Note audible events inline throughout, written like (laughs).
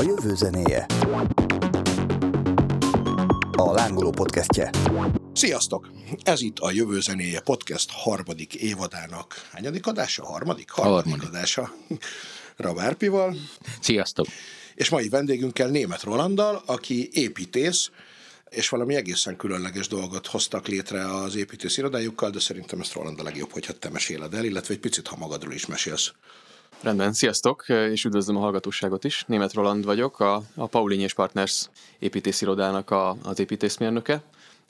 A jövő zenéje. A lángoló podcastje. Sziasztok! Ez itt a Jövő Zenéje Podcast harmadik évadának. Hányadik adása? Harmadik? Harmadik, Harmadik. adása. Rabárpival. Sziasztok! És mai vendégünkkel Német Rolanddal, aki építész, és valami egészen különleges dolgot hoztak létre az építész irodájukkal, de szerintem ezt Roland a legjobb, hogyha te meséled el, illetve egy picit, ha magadról is mesélsz. Rendben, sziasztok, és üdvözlöm a hallgatóságot is. Német Roland vagyok, a, a Paulini és Partners építészirodának a, az építészmérnöke,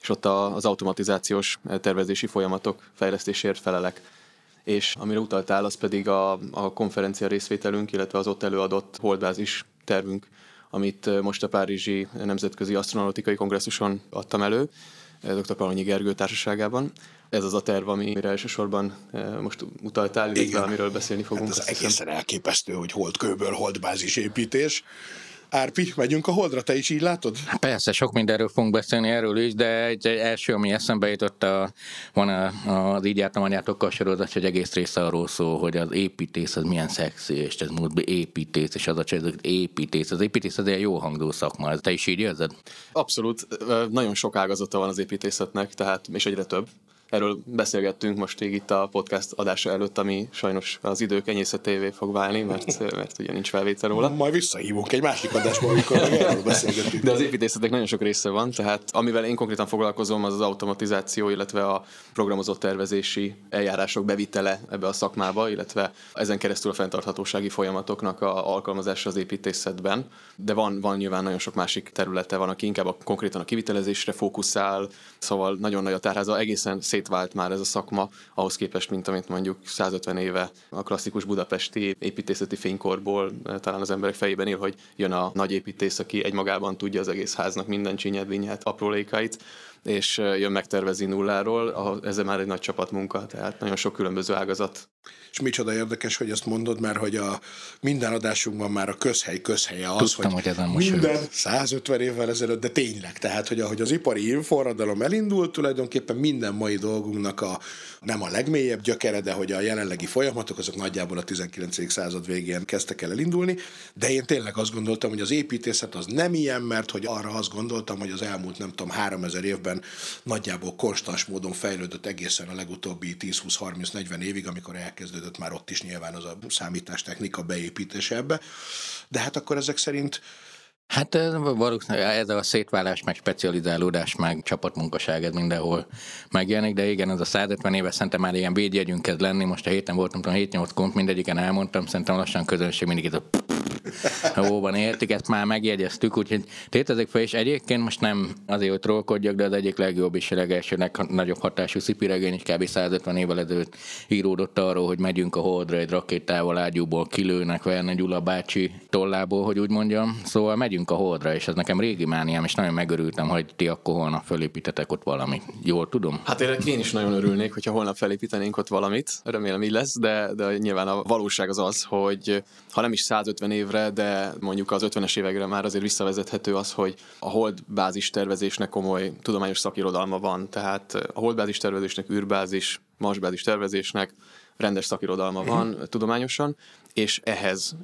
és ott a, az automatizációs tervezési folyamatok fejlesztésért felelek. És amire utaltál, az pedig a, a konferencia részvételünk, illetve az ott előadott holdbázis tervünk, amit most a Párizsi Nemzetközi Asztronautikai Kongresszuson adtam elő, dr. Palonyi Gergő társaságában. Ez az a terv, amire elsősorban eh, most utaltál, illetve Igen. amiről beszélni fogunk. Hát ez azt hiszem. egészen elképesztő, hogy holdkőből holdbázis építés. Árpi, megyünk a holdra, te is így látod? Persze, sok mindenről fogunk beszélni erről is, de egy, egy első, ami eszembe jutott, a, van a, az így jártam anyátokkal sorozat, hogy egész része arról szól, hogy az építész az milyen szexi, és ez múltban építész, és az a csaj, építész. Az építész az egy jó hangzó szakma. Te is így érzed? Abszolút, ö, nagyon sok ágazata van az építészetnek, tehát és egyre több. Erről beszélgettünk most még itt a podcast adása előtt, ami sajnos az idők enyészetévé fog válni, mert, (laughs) mert ugye nincs felvétel róla. Majd visszahívunk egy másik adásból, amikor erről beszélgetünk. De az építészetnek nagyon sok része van, tehát amivel én konkrétan foglalkozom, az az automatizáció, illetve a programozott tervezési eljárások bevitele ebbe a szakmába, illetve ezen keresztül a fenntarthatósági folyamatoknak a alkalmazása az építészetben. De van, van nyilván nagyon sok másik területe, van, aki inkább a, konkrétan a kivitelezésre fókuszál, szóval nagyon nagy a tárháza, egészen szétvált már ez a szakma, ahhoz képest, mint amit mondjuk 150 éve a klasszikus budapesti építészeti fénykorból eh, talán az emberek fejében él, hogy jön a nagy építész, aki egymagában tudja az egész háznak minden csinyát, vinyát, aprólékait, és jön megtervezi nulláról, ez már egy nagy csapatmunka, tehát nagyon sok különböző ágazat És micsoda érdekes, hogy ezt mondod, mert hogy a minden adásunkban már a közhely közhelye az, Tudtam, hogy ezen most minden 150 évvel ezelőtt, de tényleg, tehát hogy ahogy az ipari forradalom elindult, tulajdonképpen minden mai dolgunknak a nem a legmélyebb gyökere, de hogy a jelenlegi folyamatok azok nagyjából a 19. század végén kezdtek el elindulni, de én tényleg azt gondoltam, hogy az építészet az nem ilyen, mert hogy arra azt gondoltam, hogy az elmúlt nem tudom 3000 évben nagyjából konstans módon fejlődött egészen a legutóbbi 10-20-30-40 évig, amikor elkezdődött már ott is nyilván az a számítástechnika beépítése ebbe. De hát akkor ezek szerint Hát ez valószínűleg ez a szétválás, meg specializálódás, meg csapatmunkaság, ez mindenhol megjelenik, de igen, az a 150 éve szerintem már ilyen védjegyünk kezd lenni, most a héten voltam, tudom, 7-8 kont, mindegyiken elmondtam, szerintem lassan közönség mindig ez a (laughs) Jóban értik, ezt már megjegyeztük, úgyhogy tétezzük fel, és egyébként most nem azért, hogy trollkodjak, de az egyik legjobb és legelső, legnagyobb hatású szipiregény is kb. 150 évvel ezelőtt íródott arról, hogy megyünk a holdra egy rakétával ágyúból kilőnek Verne Gyula bácsi tollából, hogy úgy mondjam. Szóval megyünk a holdra, és ez nekem régi mániám, és nagyon megörültem, hogy ti akkor holnap fölépítetek ott valamit. Jól tudom? Hát én, én is nagyon örülnék, hogyha holnap felépítenénk ott valamit, remélem így lesz, de, de nyilván a valóság az az, hogy ha nem is 150 évre, de mondjuk az 50-es évekre már azért visszavezethető az, hogy a holdbázis tervezésnek komoly tudományos szakirodalma van, tehát a holdbázis tervezésnek, űrbázis, marsbázis tervezésnek rendes szakirodalma van tudományosan, és ehhez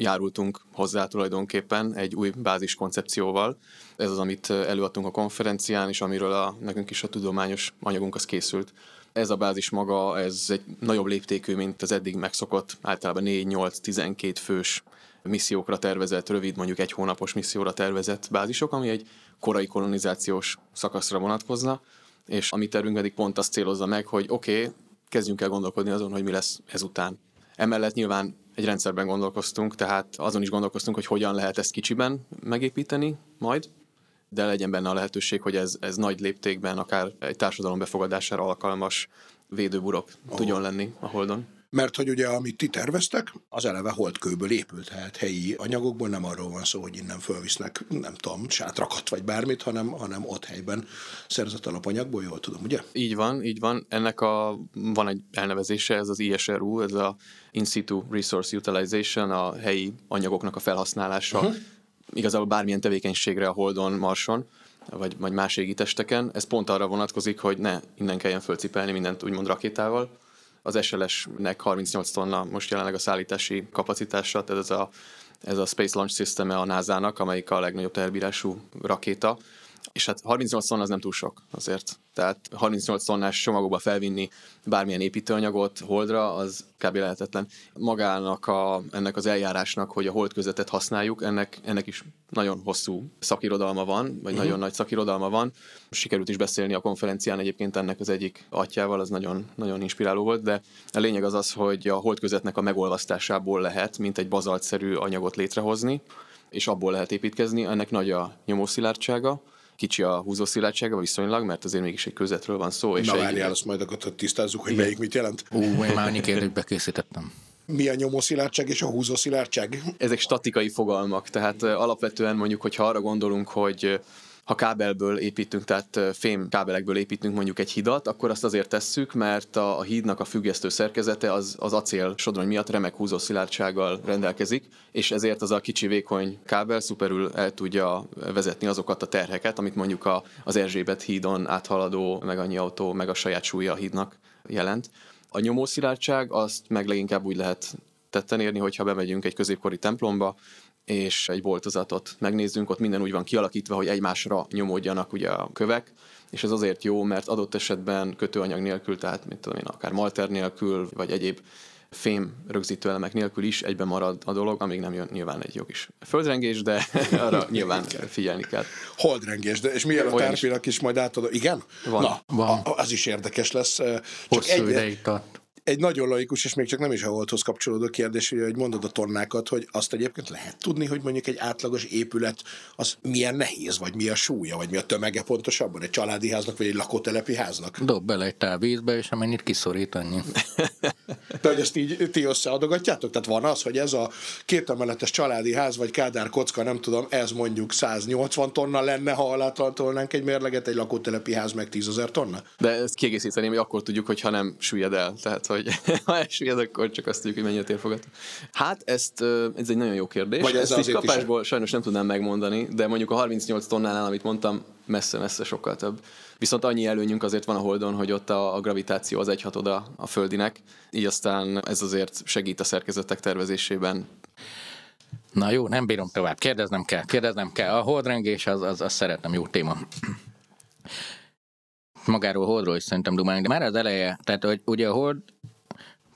járultunk hozzá tulajdonképpen egy új bázis koncepcióval. Ez az, amit előadtunk a konferencián, és amiről a, nekünk is a tudományos anyagunk az készült. Ez a bázis maga, ez egy nagyobb léptékű, mint az eddig megszokott, általában 4-8-12 fős missziókra tervezett, rövid, mondjuk egy hónapos misszióra tervezett bázisok, ami egy korai kolonizációs szakaszra vonatkozna, és a mi tervünk pedig pont azt célozza meg, hogy oké, okay, kezdjünk el gondolkodni azon, hogy mi lesz ezután. Emellett nyilván egy rendszerben gondolkoztunk, tehát azon is gondolkoztunk, hogy hogyan lehet ezt kicsiben megépíteni majd, de legyen benne a lehetőség, hogy ez, ez nagy léptékben akár egy társadalom befogadására alkalmas védőburok oh. tudjon lenni a Holdon. Mert hogy ugye, amit ti terveztek, az eleve holdkőből épült, tehát helyi anyagokból nem arról van szó, hogy innen fölvisznek, nem tudom, sátrakat vagy bármit, hanem, hanem ott helyben szerzett alapanyagból, jól tudom, ugye? Így van, így van. Ennek a, van egy elnevezése, ez az ISRU, ez a In Situ Resource Utilization, a helyi anyagoknak a felhasználása. Uh-huh. Igazából bármilyen tevékenységre a Holdon, Marson, vagy, vagy más égi testeken. Ez pont arra vonatkozik, hogy ne innen kelljen fölcipelni mindent úgymond rakétával, az SLS-nek 38 tonna most jelenleg a szállítási kapacitása, tehát ez a ez a Space Launch System a NASA-nak, amelyik a legnagyobb teherbírású rakéta, és hát 38 tonna az nem túl sok azért. Tehát 38 tonnás csomagokba felvinni bármilyen építőanyagot holdra, az kb. lehetetlen. Magának a, ennek az eljárásnak, hogy a hold közvetet használjuk, ennek, ennek is nagyon hosszú szakirodalma van, vagy uh-huh. nagyon nagy szakirodalma van. Sikerült is beszélni a konferencián egyébként ennek az egyik atyával, az nagyon, nagyon inspiráló volt, de a lényeg az az, hogy a hold közvetnek a megolvasztásából lehet, mint egy bazaltszerű anyagot létrehozni, és abból lehet építkezni. Ennek nagy a nyomószilárdsága, kicsi a húzószilárdsága viszonylag, mert azért mégis egy közetről van szó. És Na egy... várjál, azt majd akkor tisztázzuk, hogy Igen. melyik mit jelent. Ú, én már annyi kérdést bekészítettem. Mi a nyomószilárdság és a húzószilárdság? Ezek statikai fogalmak, tehát alapvetően mondjuk, hogyha arra gondolunk, hogy ha kábelből építünk, tehát fém kábelekből építünk mondjuk egy hidat, akkor azt azért tesszük, mert a, a hídnak a függesztő szerkezete az, az acél sodrony miatt remek húzó szilárdsággal rendelkezik, és ezért az a kicsi vékony kábel szuperül el tudja vezetni azokat a terheket, amit mondjuk a, az Erzsébet hídon áthaladó, meg annyi autó, meg a saját súlya a hídnak jelent. A nyomószilárdság azt meg leginkább úgy lehet tetten érni, hogyha bemegyünk egy középkori templomba, és egy boltozatot megnézzünk, ott minden úgy van kialakítva, hogy egymásra nyomódjanak ugye a kövek, és ez azért jó, mert adott esetben kötőanyag nélkül, tehát mint tudom én, akár malter nélkül, vagy egyéb fém rögzítő elemek nélkül is egyben marad a dolog, amíg nem jön nyilván egy jó kis földrengés, de (laughs) arra nyilván figyelni kell. Holdrengés, de és milyen a tárpinak is majd átadom. Igen? Van. Na, van. az is érdekes lesz. Csak Hosszú egy, ideig tart egy nagyon laikus, és még csak nem is a holdhoz kapcsolódó kérdés, hogy mondod a tornákat, hogy azt egyébként lehet tudni, hogy mondjuk egy átlagos épület az milyen nehéz, vagy mi a súlya, vagy mi a tömege pontosabban, egy családi háznak, vagy egy lakótelepi háznak? Dob bele egy távvízbe, és amennyit kiszorít, annyi. De hogy ezt így ti összeadogatjátok? Tehát van az, hogy ez a kétemeletes családi ház, vagy kádár kocka, nem tudom, ez mondjuk 180 tonna lenne, ha alátolnánk egy mérleget, egy lakótelepi ház meg 10 ezer tonna? De ezt kiegészíteném, hogy akkor tudjuk, hogy ha nem süllyed el. Tehát, hogy (laughs) ha elsüllyed, akkor csak azt tudjuk, hogy mennyit érfogat. Hát ezt, ez egy nagyon jó kérdés. Vagy ez ezt így kapásból is... sajnos nem tudnám megmondani, de mondjuk a 38 tonnánál, amit mondtam, messze-messze sokkal több. Viszont annyi előnyünk azért van a Holdon, hogy ott a, a gravitáció az egyhatoda a Földinek, így aztán ez azért segít a szerkezetek tervezésében. Na jó, nem bírom tovább. Kérdeznem kell, kérdeznem kell. A holdrengés, az, az, az szeretem, jó téma magáról holdról is szerintem dumálni, de már az eleje, tehát hogy ugye a hold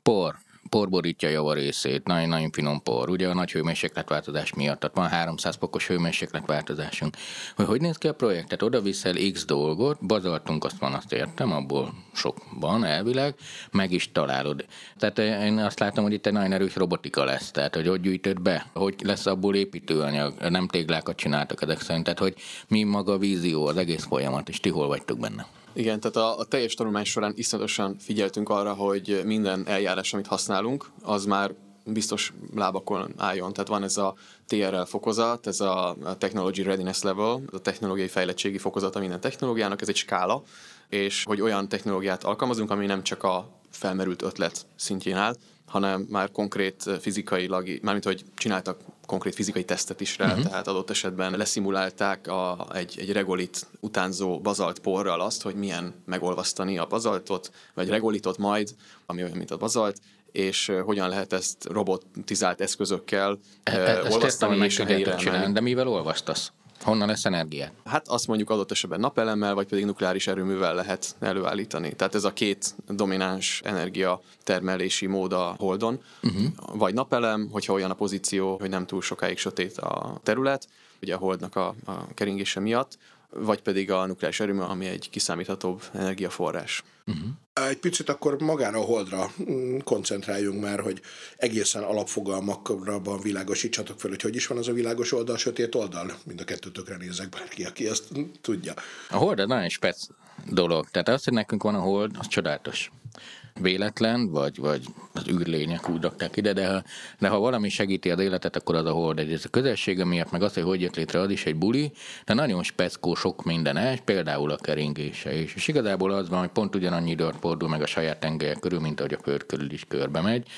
por, por borítja javarészét, nagyon-nagyon finom por, ugye a nagy hőmérsékletváltozás miatt, tehát van 300 fokos hőmérsékletváltozásunk. Hogy hogy néz ki a projekt? Tehát oda viszel X dolgot, bazaltunk, azt van, azt értem, abból sok van elvileg, meg is találod. Tehát én azt látom, hogy itt egy nagyon erős robotika lesz, tehát hogy hogy gyűjtöd be, hogy lesz abból építőanyag, nem téglákat csináltak ezek szerint, tehát hogy mi maga a vízió, az egész folyamat, és ti hol vagytok benne? Igen, tehát a, a teljes tanulmány során iszonyatosan figyeltünk arra, hogy minden eljárás, amit használunk, az már biztos lábakon álljon. Tehát van ez a TRL fokozat, ez a Technology Readiness Level, a technológiai fejlettségi fokozata minden technológiának, ez egy skála, és hogy olyan technológiát alkalmazunk, ami nem csak a felmerült ötlet szintjén áll, hanem már konkrét fizikailag, mármint hogy csináltak konkrét fizikai tesztet is rá, uh-huh. tehát adott esetben leszimulálták a, egy, egy regolit utánzó bazalt porral azt, hogy milyen megolvasztani a bazaltot, vagy regolitot majd, ami olyan, mint a bazalt, és hogyan lehet ezt robotizált eszközökkel e, e, olvasztani és helyre csinálni. De mivel olvastasz? Honnan lesz energia? Hát azt mondjuk adott esetben napelemmel, vagy pedig nukleáris erőművel lehet előállítani. Tehát ez a két domináns energia termelési mód a Holdon. Uh-huh. Vagy napelem, hogyha olyan a pozíció, hogy nem túl sokáig sötét a terület, ugye a Holdnak a, a keringése miatt, vagy pedig a nukleáris erőmű, ami egy kiszámíthatóbb energiaforrás. Uh-huh. Egy picit akkor magára a holdra mm, koncentráljunk már, hogy egészen alapfogalmakra világosítsatok fel, hogy hogy is van az a világos oldal, sötét oldal. Mind a kettőtökre nézek bárki, aki ezt tudja. A hold az nagyon spec dolog. Tehát az, hogy nekünk van a hold, az csodálatos véletlen, vagy, vagy az űrlények úgy rakták ide, de ha, de ha valami segíti az életet, akkor az a hold. Ez a közelsége miatt, meg az, hogy hogy jött létre, az is egy buli, de nagyon speckó sok minden el, például a keringése is. És igazából az van, hogy pont ugyanannyi időt fordul meg a saját tengelye körül, mint ahogy a föld körül is körbe megy.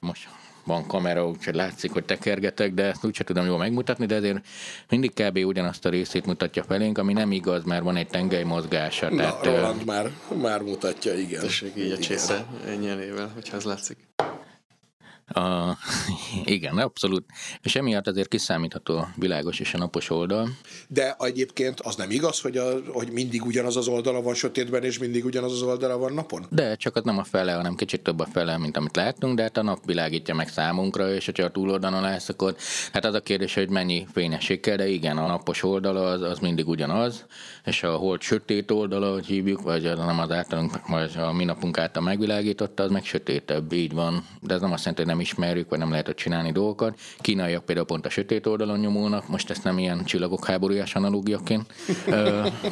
Most van kamera, úgyhogy látszik, hogy tekergetek, de ezt úgyse tudom jól megmutatni, de ezért mindig kb. ugyanazt a részét mutatja felénk, ami nem igaz, mert van egy tengely mozgása. Na, tehát, Roland már, már mutatja, igen. Tessék így a csésze ennyi elével, hogyha ez látszik. A, (laughs) igen, abszolút. És emiatt azért kiszámítható világos és a napos oldal. De egyébként az nem igaz, hogy, a, hogy mindig ugyanaz az oldala van sötétben, és mindig ugyanaz az oldala van napon? De csak az nem a fele, hanem kicsit több a fele, mint amit láttunk, de hát a nap világítja meg számunkra, és ha a túloldalon lesz, akkor hát az a kérdés, hogy mennyi fényesség kell, de igen, a napos oldala az, az mindig ugyanaz, és a hold sötét oldala, hogy hívjuk, vagy nem az általunk, vagy a mi napunk által megvilágította, az meg sötétebb, így van. De ez nem azt jelenti, hogy nem ismerjük, vagy nem lehet ott csinálni dolgokat. Kínaiak például pont a sötét oldalon nyomulnak, most ezt nem ilyen csillagok háborújás analógiaként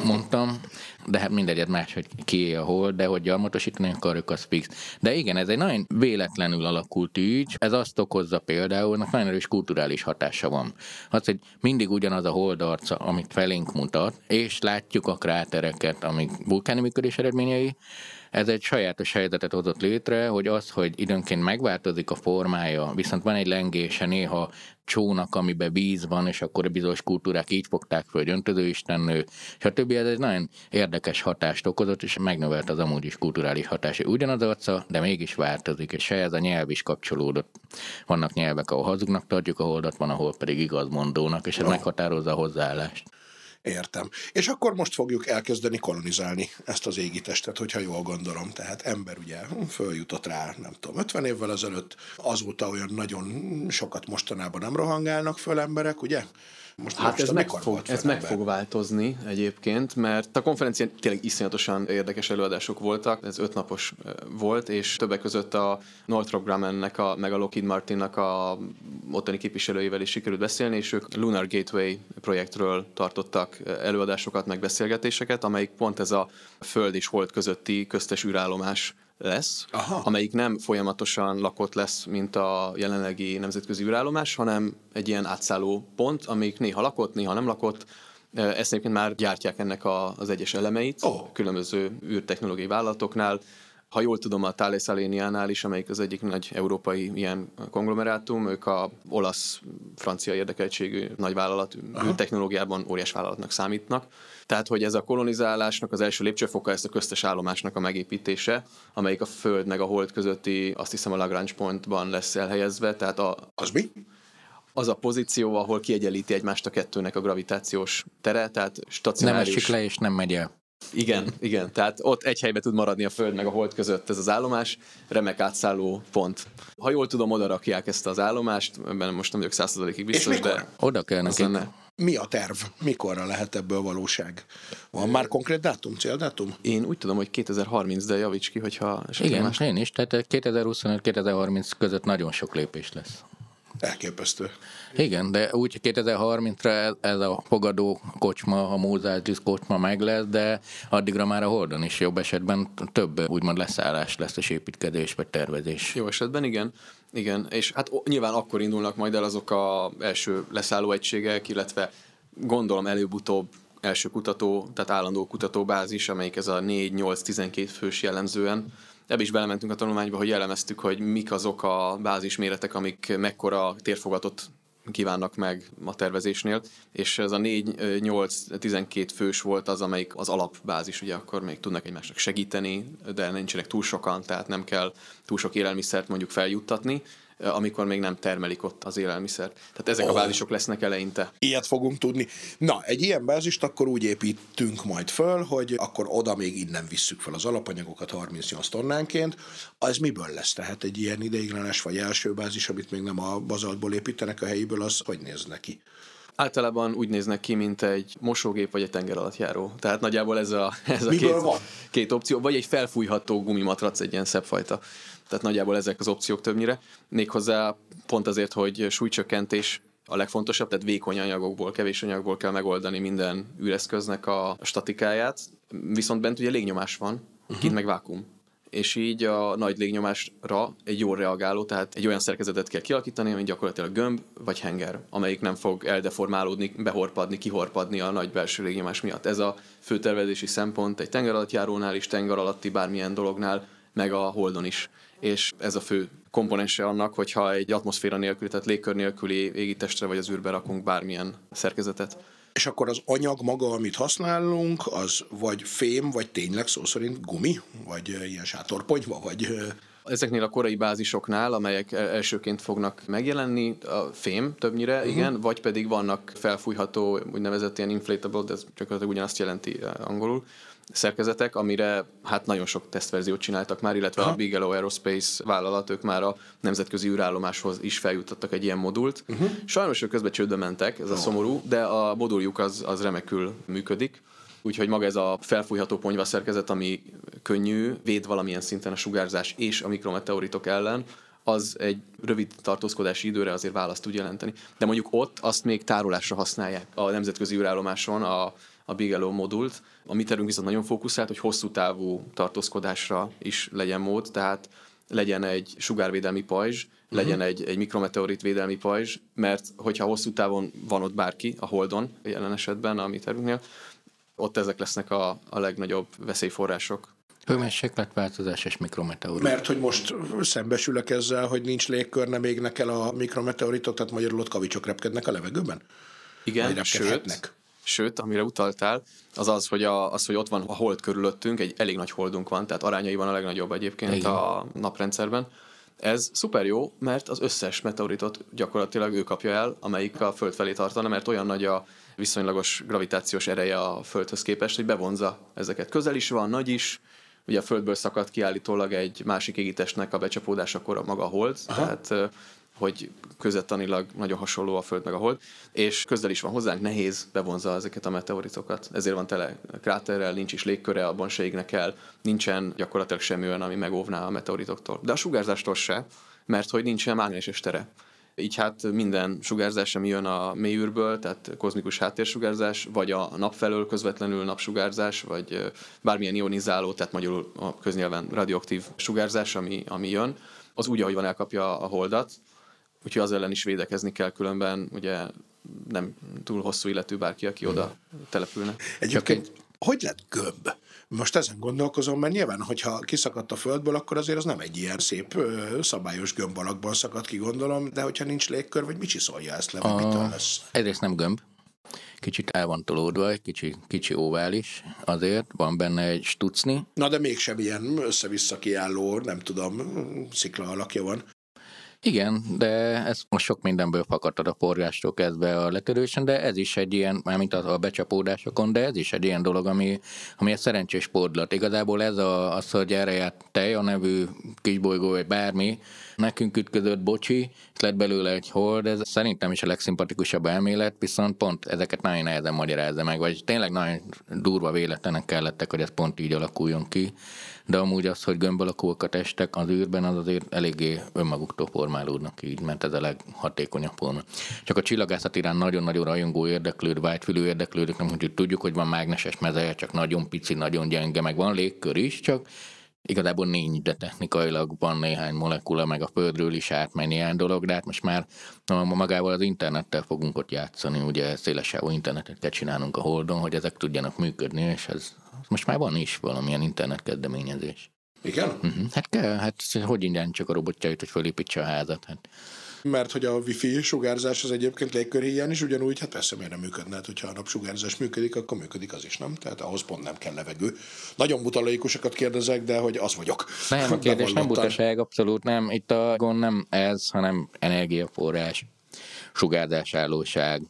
mondtam, de hát mindegy, más, hogy ki a hol, de hogy gyarmatosítani akarjuk, az fix. De igen, ez egy nagyon véletlenül alakult ügy, ez azt okozza például, hogy nagyon erős kulturális hatása van. Az, hogy mindig ugyanaz a holdarca, amit felénk mutat, és látjuk a krátereket, amik vulkáni működés eredményei, ez egy sajátos helyzetet hozott létre, hogy az, hogy időnként megváltozik a formája, viszont van egy lengése néha csónak, amiben víz van, és akkor a bizonyos kultúrák így fogták föl, hogy öntözőistennő, többi Ez egy nagyon érdekes hatást okozott, és megnövelt az amúgy is kulturális hatás. Ugyanaz arca, de mégis változik, és ez a nyelv is kapcsolódott. Vannak nyelvek, ahol hazugnak tartjuk a holdat, van, ahol pedig igazmondónak, és ez oh. meghatározza a hozzáállást. Értem. És akkor most fogjuk elkezdeni kolonizálni ezt az égitestet, hogyha jól gondolom. Tehát ember ugye följutott rá, nem tudom, 50 évvel ezelőtt, azóta olyan nagyon sokat mostanában nem rohangálnak föl emberek, ugye? Most hát ez, meg fog, ez meg fog változni egyébként, mert a konferencián tényleg iszonyatosan érdekes előadások voltak, ez ötnapos volt, és többek között a Northrop Grumman-nek, a, meg a Lockheed Martinnak a ottani képviselőivel is sikerült beszélni, és ők Lunar Gateway projektről tartottak előadásokat, meg beszélgetéseket, amelyik pont ez a Föld és Hold közötti köztes űrállomás lesz, Aha. amelyik nem folyamatosan lakott lesz, mint a jelenlegi nemzetközi űrállomás, hanem egy ilyen átszálló pont, amelyik néha lakott, néha nem lakott, ezt egyébként már gyártják ennek a, az egyes elemeit, oh. különböző űrtechnológiai vállalatoknál, ha jól tudom, a Thales Alenia-nál is, amelyik az egyik nagy európai ilyen konglomerátum, ők a olasz-francia érdekeltségű nagyvállalat technológiában óriás vállalatnak számítnak. Tehát, hogy ez a kolonizálásnak az első lépcsőfoka, ezt a köztes állomásnak a megépítése, amelyik a Föld meg a Hold közötti, azt hiszem a Lagrange pontban lesz elhelyezve. Tehát a, az mi? az a pozíció, ahol kiegyenlíti egymást a kettőnek a gravitációs tere, tehát stacionáris. Nem esik le és nem megy el. Igen, igen, tehát ott egy helybe tud maradni a Föld meg a Hold között ez az állomás, remek átszálló pont. Ha jól tudom, oda rakják ezt az állomást, ebben most nem vagyok százszerzalékig biztos, de... Oda kell neki. Mi a terv? Mikorra lehet ebből valóság? Van már konkrét dátum, céldátum? Én úgy tudom, hogy 2030, de javíts ki, hogyha... Igen, más... én is, tehát 2025-2030 között nagyon sok lépés lesz. Elképesztő. Igen, de úgy 2030-ra ez a fogadó kocsma, a Mózázis kocsma meg lesz, de addigra már a Hordon is jobb esetben több úgymond leszállás lesz és építkezés vagy tervezés. Jó esetben igen. Igen, és hát nyilván akkor indulnak majd el azok a első leszálló egységek, illetve gondolom előbb-utóbb első kutató, tehát állandó kutatóbázis, amelyik ez a 4-8-12 fős jellemzően. Ebbe is belementünk a tanulmányba, hogy jellemeztük, hogy mik azok a bázisméretek, amik mekkora térfogatot kívánnak meg a tervezésnél, és ez a 4-8-12 fős volt az, amelyik az alapbázis, ugye akkor még tudnak egymásnak segíteni, de nincsenek túl sokan, tehát nem kell túl sok élelmiszert mondjuk feljuttatni, amikor még nem termelik ott az élelmiszert. Tehát ezek oh. a bázisok lesznek eleinte. Ilyet fogunk tudni. Na, egy ilyen bázist akkor úgy építünk majd föl, hogy akkor oda még innen visszük fel az alapanyagokat 38 tonnánként. Az miből lesz? Tehát egy ilyen ideiglenes vagy első bázis, amit még nem a bazaltból építenek a helyiből, az hogy néz neki? Általában úgy néznek ki, mint egy mosógép vagy egy tenger alatt járó. Tehát nagyjából ez a, ez a két, van? két opció, vagy egy felfújható gumimatrac, egy ilyen szebb fajta. Tehát nagyjából ezek az opciók többnyire. Méghozzá pont azért, hogy súlycsökkentés a legfontosabb, tehát vékony anyagokból, kevés anyagból kell megoldani minden űreszköznek a statikáját, viszont bent ugye légnyomás van, uh-huh. kint meg vákum és így a nagy légnyomásra egy jól reagáló, tehát egy olyan szerkezetet kell kialakítani, ami gyakorlatilag gömb vagy henger, amelyik nem fog eldeformálódni, behorpadni, kihorpadni a nagy belső légnyomás miatt. Ez a fő tervezési szempont egy tenger alatt járónál is, tenger alatti bármilyen dolognál, meg a holdon is. És ez a fő komponense annak, hogyha egy atmoszféra nélküli, tehát légkör nélküli égitestre vagy az űrbe rakunk bármilyen szerkezetet. És akkor az anyag maga, amit használunk, az vagy fém, vagy tényleg szó szerint gumi, vagy ilyen sátorponyva, vagy... Ezeknél a korai bázisoknál, amelyek elsőként fognak megjelenni, a fém többnyire, uh-huh. igen, vagy pedig vannak felfújható, úgynevezett ilyen inflatable, de ez csak ugyanazt jelenti eh, angolul, szerkezetek, amire hát nagyon sok tesztverziót csináltak már, illetve Aha. a Bigelow Aerospace vállalat, ők már a nemzetközi űrállomáshoz is feljutottak egy ilyen modult. Uh-huh. Sajnos ők közben csődbe mentek, ez a szomorú, de a moduljuk az, az remekül működik. Úgyhogy maga ez a felfújható ponyva szerkezet, ami könnyű, véd valamilyen szinten a sugárzás és a mikrometeoritok ellen, az egy rövid tartózkodási időre azért választ tud jelenteni. De mondjuk ott azt még tárolásra használják a nemzetközi űrállomáson, a, a Bigelow modult. A mi terünk viszont nagyon fókuszált, hogy hosszú távú tartózkodásra is legyen mód, tehát legyen egy sugárvédelmi pajzs, uh-huh. legyen egy, egy mikrometeorit védelmi pajzs, mert hogyha hosszú távon van ott bárki, a Holdon jelen esetben a mi terünknél, ott ezek lesznek a, a legnagyobb veszélyforrások. változás és mikrometeorit. Mert hogy most szembesülök ezzel, hogy nincs légkör, nem égnek el a mikrometeoritok, tehát magyarul ott kavicsok repkednek a levegőben? Igen, sőt, sőt, amire utaltál, az az, hogy, a, az, hogy ott van a hold körülöttünk, egy elég nagy holdunk van, tehát arányaiban a legnagyobb egyébként Igen. a naprendszerben. Ez szuper jó, mert az összes meteoritot gyakorlatilag ő kapja el, amelyik a Föld felé tartana, mert olyan nagy a viszonylagos gravitációs ereje a Földhöz képest, hogy bevonza ezeket. Közel is van, nagy is, ugye a Földből szakadt kiállítólag egy másik égitestnek a becsapódásakor a maga hold, Aha. tehát hogy közettanilag nagyon hasonló a Föld meg a Hold, és közel is van hozzánk, nehéz bevonza ezeket a meteoritokat. Ezért van tele kráterrel, nincs is légköre, abban se égnek el, nincsen gyakorlatilag semmi olyan, ami megóvná a meteoritoktól. De a sugárzástól se, mert hogy nincsen mágneses tere. Így hát minden sugárzás, ami jön a mélyűrből, tehát kozmikus háttérsugárzás, vagy a nap felől közvetlenül napsugárzás, vagy bármilyen ionizáló, tehát magyarul a köznyelven radioaktív sugárzás, ami, ami jön, az úgy, ahogy van, elkapja a holdat, úgyhogy az ellen is védekezni kell, különben ugye nem túl hosszú életű bárki, aki oda települne. Egyébként egy... hogy lett gömb? Most ezen gondolkozom, mert nyilván, hogyha kiszakadt a földből, akkor azért az nem egy ilyen szép, szabályos gömb alakban szakadt ki, gondolom, de hogyha nincs légkör, vagy mit csiszolja ezt le, vagy a... mitől lesz? Egyrészt nem gömb, kicsit el van tolódva, egy kicsi, kicsi óvális, azért van benne egy stucni. Na de mégsem ilyen össze-vissza kiálló, nem tudom, szikla alakja van. Igen, de ez most sok mindenből fakadtad a porgástól kezdve a letörősen, de ez is egy ilyen, mármint a becsapódásokon, de ez is egy ilyen dolog, ami, ami egy szerencsés sportlat. Igazából ez a, az, hogy erre járt tej a nevű kisbolygó, vagy bármi, nekünk ütközött bocsi, lett belőle egy hold, ez szerintem is a legszimpatikusabb elmélet, viszont pont ezeket nagyon nehezen magyarázza meg, vagy tényleg nagyon durva véletlenek kellettek, hogy ez pont így alakuljon ki de amúgy az, hogy gömb alakúak a testek az űrben, az azért eléggé önmaguktól formálódnak így, mert ez a leghatékonyabb forma. Csak a csillagászat irán nagyon-nagyon rajongó érdeklőd, vágyfülő érdeklődők, nem hogy tudjuk, hogy van mágneses mezeje, csak nagyon pici, nagyon gyenge, meg van légkör is, csak igazából nincs, de technikailag van néhány molekula, meg a Földről is átmegy néhány dolog, de hát most már magával az internettel fogunk ott játszani, ugye szélesávú internetet kell csinálnunk a Holdon, hogy ezek tudjanak működni, és ez most már van is valamilyen internet kezdeményezés. Igen? Uh-huh. Hát kell, hát hogy ingyen csak a robotjait, hogy felépítse a házat. Hát mert hogy a wifi sugárzás az egyébként légkörhéján is ugyanúgy, hát persze miért nem működne, hát hogyha a napsugárzás működik, akkor működik az is, nem? Tehát ahhoz pont nem kell levegő. Nagyon butalóikusokat kérdezek, de hogy az vagyok. Nem, a kérdés nem butaság, abszolút nem. Itt a gond nem ez, hanem energiaforrás, sugárzásállóság,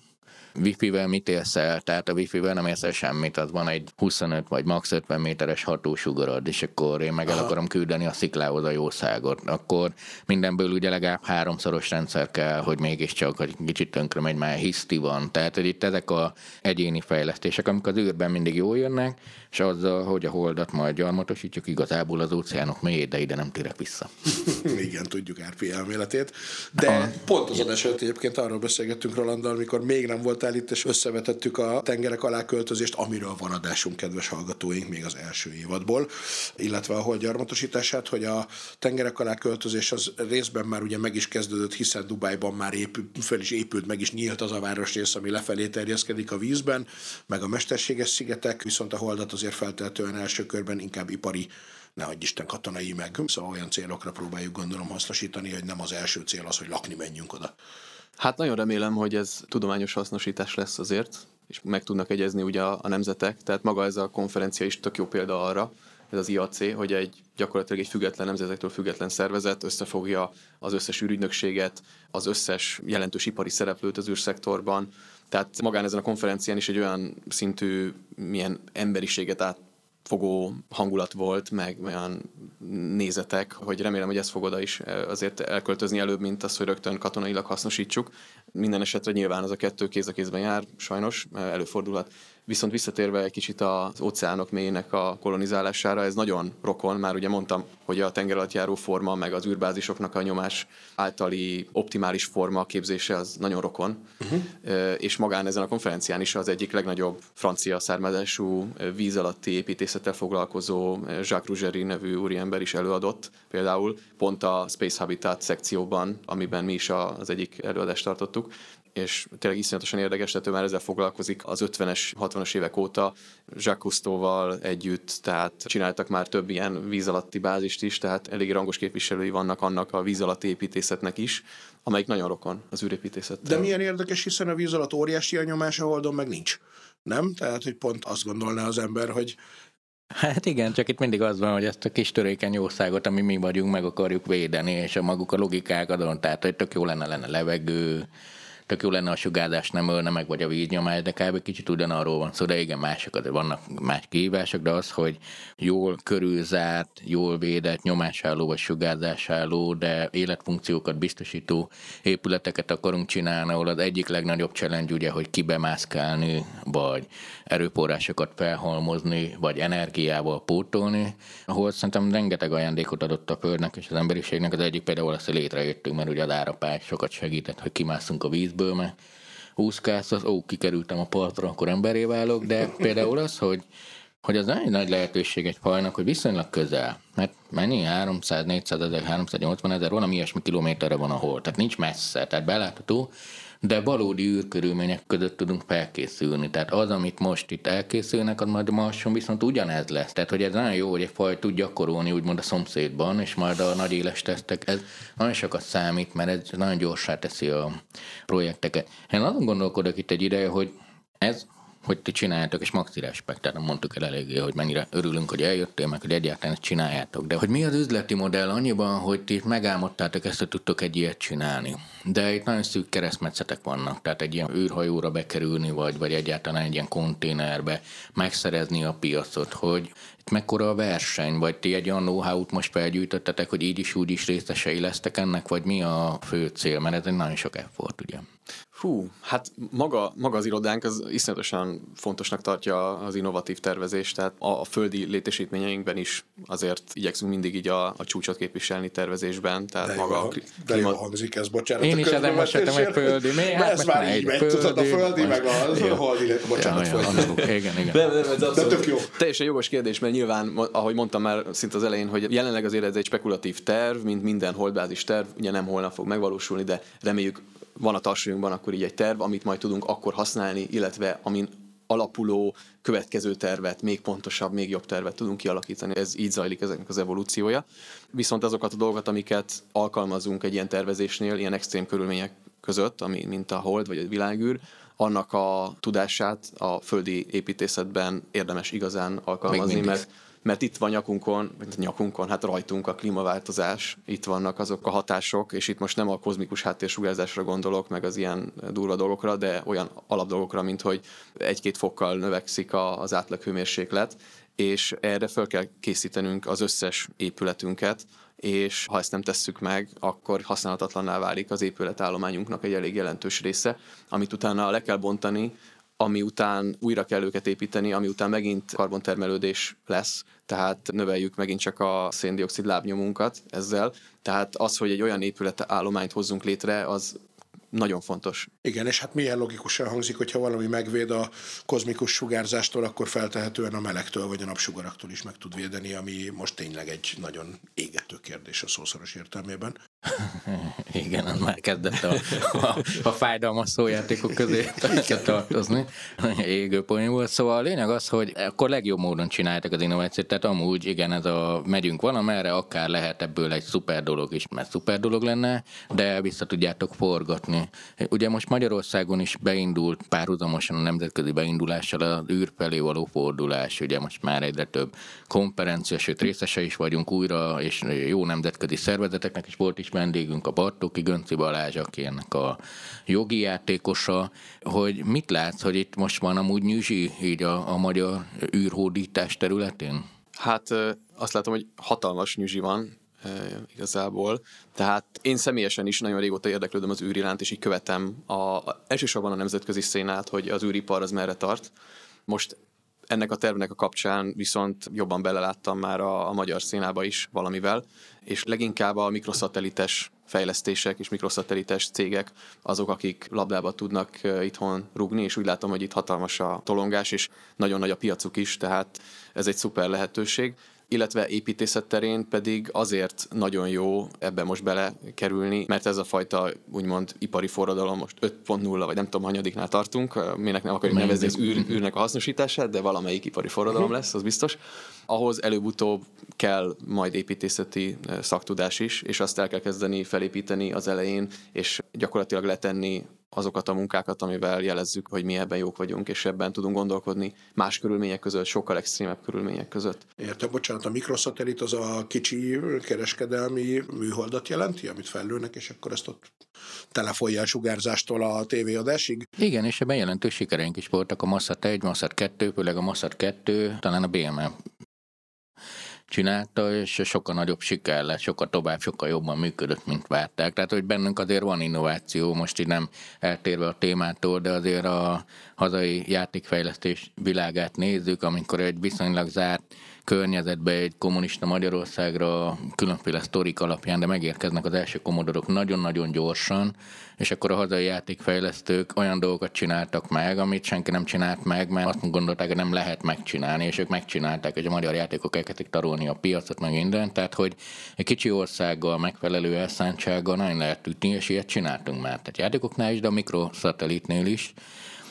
Wi-Fi-vel mit érsz el? Tehát a Wi-Fi-vel nem érsz el semmit, az van egy 25 vagy max 50 méteres hatósugarad, és akkor én meg el Aha. akarom küldeni a sziklához a jószágot. Akkor mindenből ugye legalább háromszoros rendszer kell, hogy mégiscsak hogy kicsit tönkre megy, már hiszti van. Tehát hogy itt ezek a egyéni fejlesztések, amik az űrben mindig jól jönnek, és azzal, hogy a holdat majd gyarmatosítjuk, igazából az óceánok mélyét, de ide nem térek vissza. (laughs) Igen, tudjuk Árpi elméletét. De a... pont az adás előtt egyébként arról beszélgettünk Rolanddal, amikor még nem voltál itt, és összevetettük a tengerek alá költözést, amiről van adásunk, kedves hallgatóink, még az első évadból, illetve a hold gyarmatosítását, hogy a tengerek alá költözés az részben már ugye meg is kezdődött, hiszen Dubájban már épül, fel is épült, meg is nyílt az a városrész, ami lefelé terjeszkedik a vízben, meg a mesterséges szigetek, viszont a holdat az azért feltehetően első körben inkább ipari ne adj Isten katonai meg. Szóval olyan célokra próbáljuk gondolom hasznosítani, hogy nem az első cél az, hogy lakni menjünk oda. Hát nagyon remélem, hogy ez tudományos hasznosítás lesz azért, és meg tudnak egyezni ugye a, a nemzetek, tehát maga ez a konferencia is tök jó példa arra, ez az IAC, hogy egy gyakorlatilag egy független nemzetektől független szervezet összefogja az összes űrügynökséget, az összes jelentős ipari szereplőt az űrszektorban. Tehát magán ezen a konferencián is egy olyan szintű milyen emberiséget át fogó hangulat volt, meg olyan nézetek, hogy remélem, hogy ez fog oda is azért elköltözni előbb, mint az, hogy rögtön katonailag hasznosítsuk. Minden esetre nyilván az a kettő kéz a kézben jár, sajnos, előfordulhat. Viszont visszatérve egy kicsit az óceánok mélyének a kolonizálására, ez nagyon rokon, már ugye mondtam, hogy a tengeralattjáró forma, meg az űrbázisoknak a nyomás általi optimális forma képzése az nagyon rokon, uh-huh. és magán ezen a konferencián is az egyik legnagyobb francia származású víz alatti építészettel foglalkozó Jacques Rougerie nevű úriember is előadott, például pont a Space Habitat szekcióban, amiben mi is az egyik előadást tartottuk, és tényleg iszonyatosan érdekes, tehát ő már ezzel foglalkozik az 50-es, 60-as évek óta, Jacques Cousteau-val együtt, tehát csináltak már több ilyen víz alatti bázist is, tehát elég rangos képviselői vannak annak a víz alatti építészetnek is, amelyik nagyon rokon az űrépítészet. De milyen érdekes, hiszen a víz alatt óriási a nyomás, a Holdon meg nincs. Nem? Tehát, hogy pont azt gondolná az ember, hogy Hát igen, csak itt mindig az van, hogy ezt a kis törékeny országot, ami mi vagyunk, meg akarjuk védeni, és a maguk a logikák adon, tehát hogy tök jó lenne lenne levegő, tök jó lenne a sugárzás nem ölne meg, vagy a víznyomás, de kb. kicsit ugyanarról van szó, de igen, mások, de vannak más kihívások, de az, hogy jól körülzárt, jól védett, nyomásálló vagy sugárzásálló, de életfunkciókat biztosító épületeket akarunk csinálni, ahol az egyik legnagyobb challenge ugye, hogy kibemászkálni, vagy erőforrásokat felhalmozni, vagy energiával pótolni, ahol szerintem rengeteg ajándékot adott a Földnek és az emberiségnek. Az egyik például az, hogy létrejöttünk, mert ugye a árapály sokat segített, hogy kimászunk a vízből, mert úszkálsz, az ó, kikerültem a partra, akkor emberé válok, de például az, hogy hogy az egy nagy lehetőség egy fajnak, hogy viszonylag közel, mert mennyi? 300, 400 ezer, 380 ezer, valami ilyesmi kilométerre van a hol, tehát nincs messze, tehát belátható, de valódi űrkörülmények között tudunk felkészülni. Tehát az, amit most itt elkészülnek, az majd Marson viszont ugyanez lesz. Tehát, hogy ez nagyon jó, hogy egy faj tud gyakorolni úgymond a szomszédban, és majd a nagy éles tesztek, ez nagyon sokat számít, mert ez nagyon gyorsá teszi a projekteket. Én azon gondolkodok itt egy ideje, hogy ez hogy ti csináljátok, és maxi respekt, tehát nem mondtuk el eléggé, hogy mennyire örülünk, hogy eljöttél, meg hogy egyáltalán ezt csináljátok. De hogy mi az üzleti modell annyiban, hogy ti megálmodtátok ezt, hogy tudtok egy ilyet csinálni. De itt nagyon szűk keresztmetszetek vannak, tehát egy ilyen űrhajóra bekerülni, vagy, vagy egyáltalán egy ilyen konténerbe megszerezni a piacot, hogy itt mekkora a verseny, vagy ti egy olyan know-how-t most felgyűjtöttetek, hogy így is úgy is részesei lesztek ennek, vagy mi a fő cél, mert ez egy nagyon sok effort, ugye? Fú, hát maga, maga az irodánk az iszonyatosan fontosnak tartja az innovatív tervezést, tehát a, a földi létesítményeinkben is azért igyekszünk mindig így a, a csúcsot képviselni tervezésben, tehát de maga jó, a de jó hangzik ez, bocsánat. Én is ezen most egy földi. Mi? Hát ez már így megy, tudod, a földi, meg az, a holdi, bocsánat, ja, ja, igen, igen. Nem, nem, ez de tök jó. Teljesen jogos kérdés, mert nyilván, ahogy mondtam már szinte az elején, hogy jelenleg azért ez egy spekulatív terv, mint minden holdbázis terv, ugye nem holnap fog megvalósulni, de reméljük van a tarsolyunkban akkor így egy terv, amit majd tudunk akkor használni, illetve amin alapuló következő tervet, még pontosabb, még jobb tervet tudunk kialakítani. Ez így zajlik ezeknek az evolúciója. Viszont azokat a dolgokat, amiket alkalmazunk egy ilyen tervezésnél, ilyen extrém körülmények között, ami, mint a hold vagy a világűr, annak a tudását a földi építészetben érdemes igazán alkalmazni, mert mert itt van nyakunkon, nyakunkon, hát rajtunk a klímaváltozás, itt vannak azok a hatások, és itt most nem a kozmikus háttérsugárzásra gondolok, meg az ilyen durva dolgokra, de olyan alapdolgokra, mint hogy egy-két fokkal növekszik az átlaghőmérséklet, és erre fel kell készítenünk az összes épületünket, és ha ezt nem tesszük meg, akkor használhatatlanná válik az épületállományunknak egy elég jelentős része, amit utána le kell bontani, ami után újra kell őket építeni, ami után megint karbontermelődés lesz, tehát növeljük megint csak a széndiokszid lábnyomunkat ezzel. Tehát az, hogy egy olyan épületállományt hozzunk létre, az nagyon fontos. Igen, és hát milyen logikusan hangzik, hogyha valami megvéd a kozmikus sugárzástól, akkor feltehetően a melegtől vagy a napsugaraktól is meg tud védeni, ami most tényleg egy nagyon égető kérdés a szószoros értelmében. (laughs) Igen, már kezdett a, a, a fájdalmas szójátékok közé tartozni. Égő volt. Szóval a lényeg az, hogy akkor legjobb módon csináltak az innovációt, tehát amúgy igen, ez a megyünk valamerre, akár lehet ebből egy szuper dolog is, mert szuper dolog lenne, de vissza tudjátok forgatni. Ugye most Magyarországon is beindult párhuzamosan a nemzetközi beindulással az űr felé való fordulás, ugye most már egyre több konferencia, sőt részese is vagyunk újra, és jó nemzetközi szervezeteknek is volt is vendégünk, a Bartóki Gönci Balázs, aki ennek a jogi játékosa, hogy mit látsz, hogy itt most van amúgy nyűzsi így a, a magyar űrhódítás területén? Hát azt látom, hogy hatalmas nyűzsi van, igazából. Tehát én személyesen is nagyon régóta érdeklődöm az űr iránt, és így követem a, a, elsősorban a nemzetközi szénát, hogy az űripar az merre tart. Most ennek a tervnek a kapcsán viszont jobban beleláttam már a, a magyar szénába is valamivel, és leginkább a mikroszatelites fejlesztések és mikroszatelites cégek azok, akik labdába tudnak itthon rugni, és úgy látom, hogy itt hatalmas a tolongás, és nagyon nagy a piacuk is, tehát ez egy szuper lehetőség illetve építészet terén pedig azért nagyon jó ebbe most belekerülni, mert ez a fajta úgymond ipari forradalom most 5.0, vagy nem tudom, hanyadiknál tartunk, minek nem akarjuk nevezni az űr, űrnek a hasznosítását, de valamelyik ipari forradalom mhm. lesz, az biztos. Ahhoz előbb-utóbb kell majd építészeti szaktudás is, és azt el kell kezdeni felépíteni az elején, és gyakorlatilag letenni azokat a munkákat, amivel jelezzük, hogy mi ebben jók vagyunk, és ebben tudunk gondolkodni más körülmények között, sokkal extrémebb körülmények között. Értem, bocsánat, a mikroszatellit az a kicsi kereskedelmi műholdat jelenti, amit fellőnek, és akkor ezt ott telefonja a sugárzástól a tévéadásig? Igen, és ebben jelentős sikereink is voltak a Massat 1, Massat 2, főleg a Massat 2, talán a BME csinálta, és sokkal nagyobb siker lett, sokkal tovább, sokkal jobban működött, mint várták. Tehát, hogy bennünk azért van innováció, most így nem eltérve a témától, de azért a hazai játékfejlesztés világát nézzük, amikor egy viszonylag zárt környezetbe egy kommunista Magyarországra különféle sztorik alapján, de megérkeznek az első komodorok nagyon-nagyon gyorsan, és akkor a hazai játékfejlesztők olyan dolgokat csináltak meg, amit senki nem csinált meg, mert azt gondolták, hogy nem lehet megcsinálni, és ők megcsinálták, hogy a magyar játékok elkezdték tarolni a piacot, meg minden, tehát hogy egy kicsi országgal, megfelelő elszántsággal nagyon lehet ütni, és ilyet csináltunk már. Tehát játékoknál is, de a mikrosatellitnél is.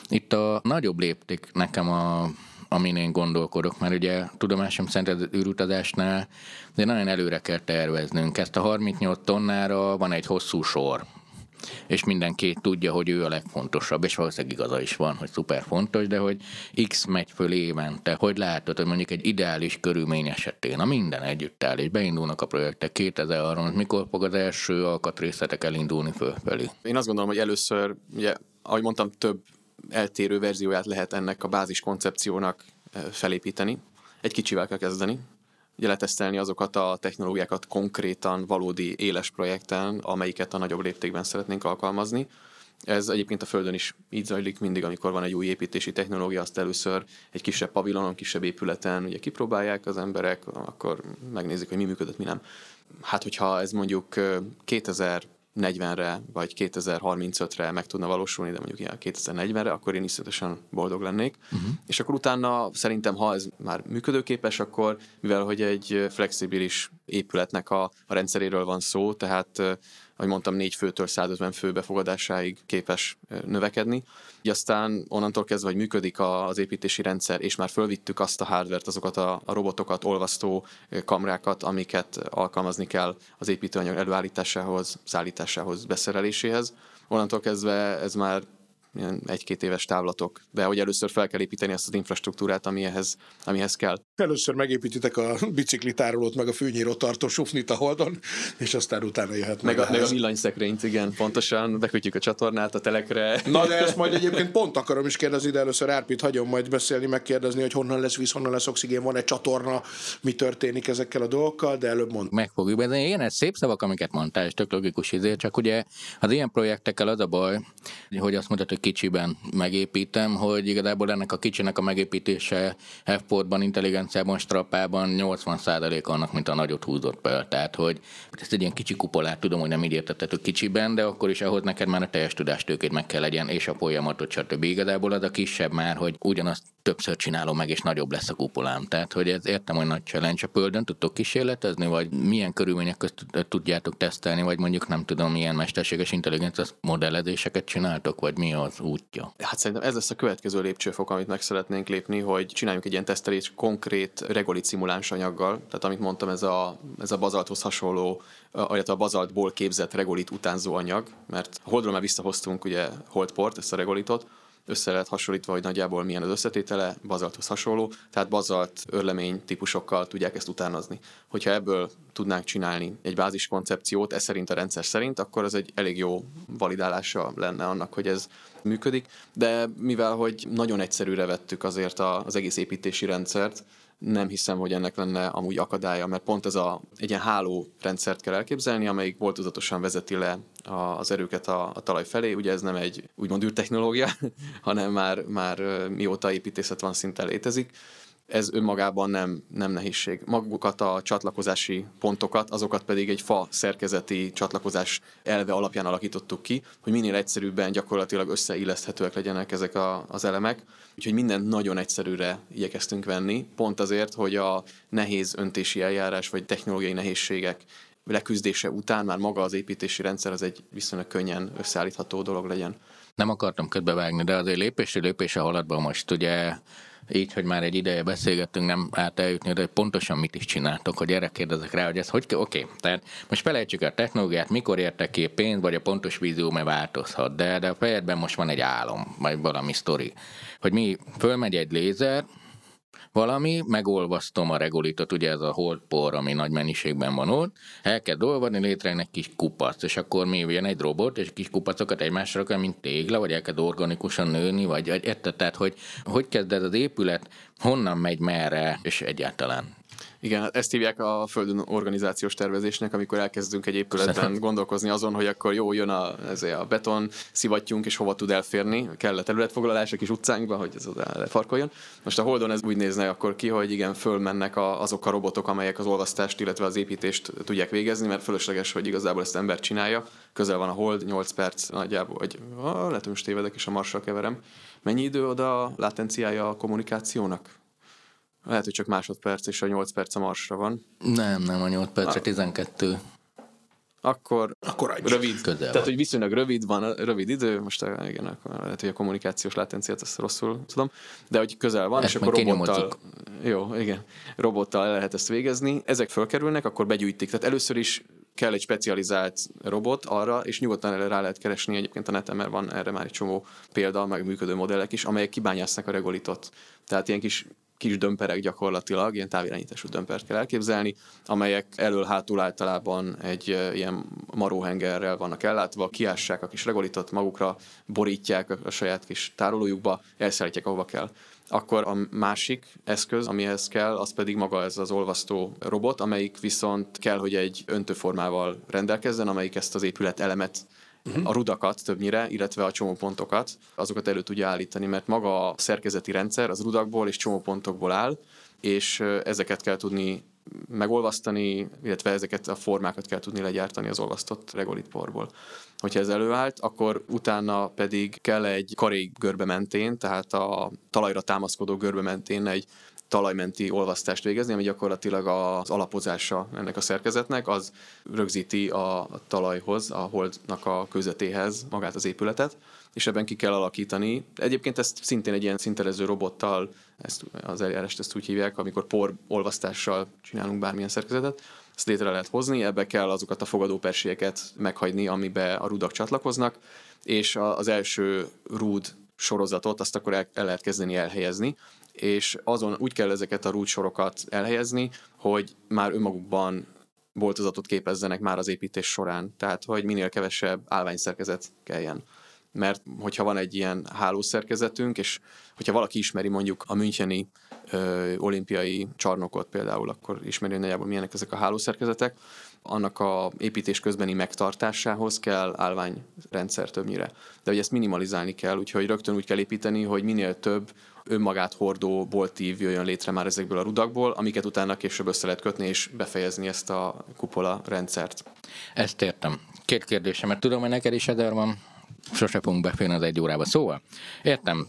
Itt a nagyobb lépték nekem a amin én gondolkodok, mert ugye tudomásom szerint az űrutazásnál de nagyon előre kell terveznünk. Ezt a 38 tonnára van egy hosszú sor, és mindenki tudja, hogy ő a legfontosabb, és valószínűleg igaza is van, hogy szuper fontos, de hogy X megy föl évente, hogy látod, hogy mondjuk egy ideális körülmény esetén, a minden együtt áll, és beindulnak a projektek 2003 mikor fog az első alkatrészletek elindulni fölfelé? Én azt gondolom, hogy először, ugye, ahogy mondtam, több eltérő verzióját lehet ennek a bázis koncepciónak felépíteni. Egy kicsivel kell kezdeni, ugye letesztelni azokat a technológiákat konkrétan, valódi éles projekten, amelyiket a nagyobb léptékben szeretnénk alkalmazni. Ez egyébként a Földön is így zajlik mindig, amikor van egy új építési technológia, azt először egy kisebb pavilonon, kisebb épületen ugye kipróbálják az emberek, akkor megnézik, hogy mi működött, mi nem. Hát, hogyha ez mondjuk 2000 40-re vagy 2035-re meg tudna valósulni, de mondjuk ilyen 2040-re, akkor én iszonyatosan boldog lennék. Uh-huh. És akkor utána szerintem, ha ez már működőképes, akkor mivel hogy egy flexibilis épületnek a, a rendszeréről van szó, tehát ahogy mondtam, 4 főtől 150 fő befogadásáig képes növekedni. Így aztán onnantól kezdve, hogy működik az építési rendszer, és már fölvittük azt a hardvert, azokat a, a robotokat, olvasztó kamrákat, amiket alkalmazni kell az építőanyag előállításához, szállításához, beszereléséhez. Onnantól kezdve ez már ilyen egy-két éves távlatok, de hogy először fel kell építeni azt az infrastruktúrát, amihez, amihez kell. Először megépítitek a biciklitárolót, meg a fűnyíró tartó sufnit a holdon, és aztán utána jöhet meg. Meg a, meg a villanyszekrényt, igen, pontosan, bekötjük a csatornát a telekre. Na de ezt majd egyébként pont akarom is kérdezni, de először Árpit hagyom majd beszélni, megkérdezni, hogy honnan lesz víz, honnan lesz oxigén, van egy csatorna, mi történik ezekkel a dolgokkal, de előbb mond. Meg fogjuk beszélni. Ilyen szép szavak, amiket mondtál, és tök logikus izé, csak ugye az ilyen projektekkel az a baj, hogy azt mondtad, hogy kicsiben megépítem, hogy igazából ennek a kicsinek a megépítése F-portban, intelligenciában, strappában 80% annak, mint a nagyot húzott be. Tehát, hogy ezt egy ilyen kicsi kupolát tudom, hogy nem így értetted, kicsiben, de akkor is ahhoz neked már a teljes tudástőkét meg kell legyen, és a folyamatot, stb. Igazából az a kisebb már, hogy ugyanazt többször csinálom meg, és nagyobb lesz a kupolám. Tehát, hogy ez értem, hogy nagy challenge. A Földön tudtok kísérletezni, vagy milyen körülmények közt tudjátok tesztelni, vagy mondjuk nem tudom, milyen mesterséges intelligencia modellezéseket csináltok, vagy mi az útja? Hát szerintem ez lesz a következő lépcsőfok, amit meg szeretnénk lépni, hogy csináljunk egy ilyen tesztelés konkrét regolit szimuláns anyaggal. Tehát amit mondtam, ez a, ez a bazalthoz hasonló, illetve a bazaltból képzett regolit utánzó anyag, mert holdról már visszahoztunk ugye holdport, ezt a regolitot, össze lehet hasonlítva, hogy nagyjából milyen az összetétele, bazalthoz hasonló, tehát bazalt örlemény típusokkal tudják ezt utánozni. Hogyha ebből tudnánk csinálni egy bázis koncepciót, ez szerint a rendszer szerint, akkor az egy elég jó validálása lenne annak, hogy ez működik, de mivel hogy nagyon egyszerűre vettük azért az egész építési rendszert, nem hiszem, hogy ennek lenne amúgy akadálya, mert pont ez a, egy ilyen háló rendszert kell elképzelni, amelyik boltozatosan vezeti le a, az erőket a, a talaj felé. Ugye ez nem egy úgymond űrtechnológia, (laughs) hanem már, már mióta építészet van szinten létezik ez önmagában nem, nem nehézség. Magukat a csatlakozási pontokat, azokat pedig egy fa szerkezeti csatlakozás elve alapján alakítottuk ki, hogy minél egyszerűbben gyakorlatilag összeilleszthetőek legyenek ezek a, az elemek. Úgyhogy mindent nagyon egyszerűre igyekeztünk venni, pont azért, hogy a nehéz öntési eljárás vagy technológiai nehézségek leküzdése után már maga az építési rendszer az egy viszonylag könnyen összeállítható dolog legyen. Nem akartam ködbevágni, de azért lépésre lépésre haladva most ugye így, hogy már egy ideje beszélgettünk, nem át eljutni, de hogy pontosan mit is csináltok, hogy erre kérdezek rá, hogy ez hogy oké, okay. tehát most felejtsük a technológiát, mikor értek ki pénz, vagy a pontos vízió, mert változhat, de, de a fejedben most van egy álom, vagy valami sztori, hogy mi fölmegy egy lézer, valami, megolvasztom a regolitot, ugye ez a holdpor, ami nagy mennyiségben van ott, el kell dolgozni, létrejön egy kis kupac, és akkor mi jön egy robot, és kis kupacokat egymásra kell, mint tégla, vagy el kell organikusan nőni, vagy érted, tehát hogy, hogy kezd ez az épület, honnan megy merre, és egyáltalán igen, ezt hívják a földön organizációs tervezésnek, amikor elkezdünk egy épületben (laughs) gondolkozni azon, hogy akkor jó, jön a, ezért a beton, szivattyunk, és hova tud elférni, kell a területfoglalás a kis utcánkba, hogy ez oda lefarkoljon. Most a Holdon ez úgy nézne akkor ki, hogy igen, fölmennek a, azok a robotok, amelyek az olvasztást, illetve az építést tudják végezni, mert fölösleges, hogy igazából ezt ember csinálja. Közel van a Hold, 8 perc nagyjából, vagy ah, lehet, hogy most tévedek, és a marsal keverem. Mennyi idő oda a latenciája a kommunikációnak? Lehet, hogy csak másodperc, és a 8 perc a marsra van. Nem, nem, a 8 percre 12. Akkor, akkor rövid. Közel Tehát, hogy viszonylag rövid van, rövid idő, most eh, igen, akkor lehet, hogy a kommunikációs latenciát ezt rosszul tudom, de hogy közel van, ezt és akkor robottal, jó, igen, robottal lehet ezt végezni. Ezek fölkerülnek, akkor begyűjtik. Tehát először is kell egy specializált robot arra, és nyugodtan erre rá lehet keresni egyébként a neten, mert van erre már egy csomó példa, meg működő modellek is, amelyek kibányásznak a regolitot. Tehát ilyen kis kis dömperek gyakorlatilag, ilyen távirányítású dömpert kell elképzelni, amelyek elől-hátul általában egy ilyen maróhengerrel vannak ellátva, kiássák a kis regolitot magukra, borítják a saját kis tárolójukba, elszállítják ahova kell. Akkor a másik eszköz, amihez kell, az pedig maga ez az olvasztó robot, amelyik viszont kell, hogy egy öntőformával rendelkezzen, amelyik ezt az épület elemet uh-huh. a rudakat többnyire, illetve a csomópontokat, azokat elő tudja állítani, mert maga a szerkezeti rendszer az rudakból és csomópontokból áll, és ezeket kell tudni megolvasztani, illetve ezeket a formákat kell tudni legyártani az olvasztott regolitporból. Hogyha ez előállt, akkor utána pedig kell egy karék görbe mentén, tehát a talajra támaszkodó görbe mentén egy talajmenti olvasztást végezni, ami gyakorlatilag az alapozása ennek a szerkezetnek, az rögzíti a talajhoz, a holdnak a közöttéhez magát az épületet, és ebben ki kell alakítani. Egyébként ezt szintén egy ilyen szinterező robottal, ezt, az eljárást ezt úgy hívják, amikor por olvasztással csinálunk bármilyen szerkezetet, ezt létre lehet hozni, ebbe kell azokat a fogadópersieket meghagyni, amibe a rudak csatlakoznak, és az első rúd sorozatot azt akkor el, el lehet kezdeni elhelyezni, és azon úgy kell ezeket a rúdsorokat elhelyezni, hogy már önmagukban boltozatot képezzenek már az építés során, tehát hogy minél kevesebb állványszerkezet kelljen. mert hogyha van egy ilyen hálószerkezetünk, és hogyha valaki ismeri mondjuk a Müncheni ö, olimpiai csarnokot például, akkor ismeri nagyjából milyenek ezek a hálószerkezetek, annak a építés közbeni megtartásához kell állványrendszer többnyire. De hogy ezt minimalizálni kell, úgyhogy rögtön úgy kell építeni, hogy minél több önmagát hordó boltív jöjjön létre már ezekből a rudakból, amiket utána később össze lehet kötni és befejezni ezt a kupola rendszert. Ezt értem. Két kérdésem, mert tudom, hogy neked is Eder van, sose fogunk beférni az egy órába. Szóval, értem,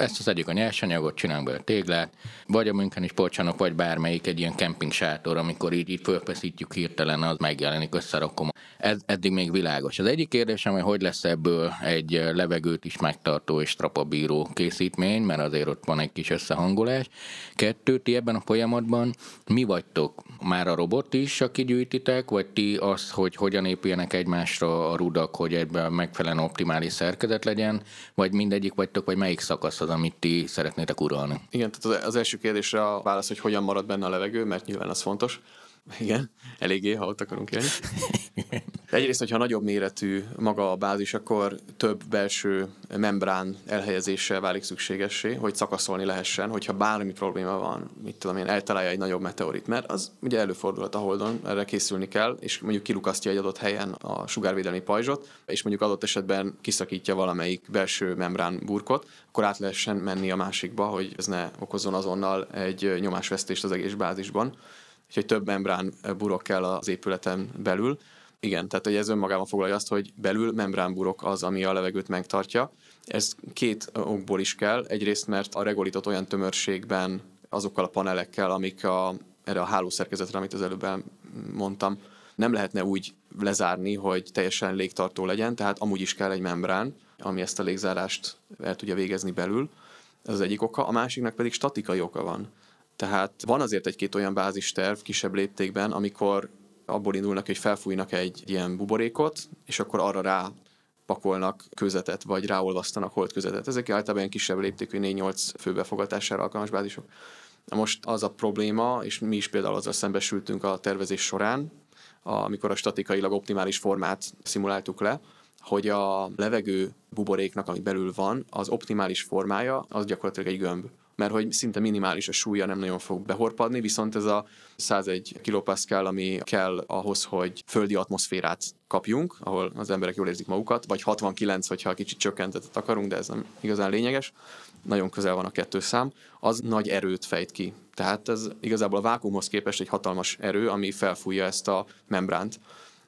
ezt az egyik a nyersanyagot, csinálunk belőle téglát, vagy a Müncheni sportcsarnok, vagy bármelyik egy ilyen kemping sátor, amikor így, így fölfeszítjük hirtelen, az megjelenik, összerakom. Ez eddig még világos. Az egyik kérdésem, hogy hogy lesz ebből egy levegőt is megtartó és trapabíró készítmény, mert azért ott van egy kis összehangolás. Kettő, ti ebben a folyamatban mi vagytok? Már a robot is, aki gyűjtitek, vagy ti az, hogy hogyan épüljenek egymásra a rudak, hogy ebben megfelelően optimális szerkezet legyen, vagy mindegyik vagytok, vagy melyik szakasz az, amit ti szeretnétek uralni? Igen, tehát az első kérdésre a válasz, hogy hogyan marad benne a levegő, mert nyilván az fontos. Igen, eléggé, ha ott akarunk élni. (laughs) Egyrészt, hogyha nagyobb méretű maga a bázis, akkor több belső membrán elhelyezése válik szükségessé, hogy szakaszolni lehessen, hogyha bármi probléma van, mit tudom én, eltalálja egy nagyobb meteorit, mert az ugye előfordulhat a Holdon, erre készülni kell, és mondjuk kilukasztja egy adott helyen a sugárvédelmi pajzsot, és mondjuk adott esetben kiszakítja valamelyik belső membrán burkot, akkor át lehessen menni a másikba, hogy ez ne okozzon azonnal egy nyomásvesztést az egész bázisban úgyhogy több membrán burok kell az épületen belül. Igen, tehát hogy ez önmagában foglalja azt, hogy belül membránburok az, ami a levegőt megtartja. Ez két okból is kell. Egyrészt, mert a regolitot olyan tömörségben azokkal a panelekkel, amik a, erre a hálószerkezetre, amit az előbb mondtam, nem lehetne úgy lezárni, hogy teljesen légtartó legyen, tehát amúgy is kell egy membrán, ami ezt a légzárást el tudja végezni belül. Ez az egyik oka. A másiknak pedig statikai oka van. Tehát van azért egy-két olyan bázisterv kisebb léptékben, amikor abból indulnak, hogy felfújnak egy ilyen buborékot, és akkor arra rá pakolnak közetet, vagy ráolvasztanak holdközetet. Ezek általában ilyen kisebb léptékű 4-8 főbefogatására alkalmas bázisok. Most az a probléma, és mi is például azzal szembesültünk a tervezés során, amikor a statikailag optimális formát szimuláltuk le, hogy a levegő buboréknak, ami belül van, az optimális formája, az gyakorlatilag egy gömb mert hogy szinte minimális a súlya, nem nagyon fog behorpadni, viszont ez a 101 kilopascal, ami kell ahhoz, hogy földi atmoszférát kapjunk, ahol az emberek jól érzik magukat, vagy 69, hogyha kicsit csökkentetet akarunk, de ez nem igazán lényeges, nagyon közel van a kettő szám, az nagy erőt fejt ki. Tehát ez igazából a vákumhoz képest egy hatalmas erő, ami felfújja ezt a membránt.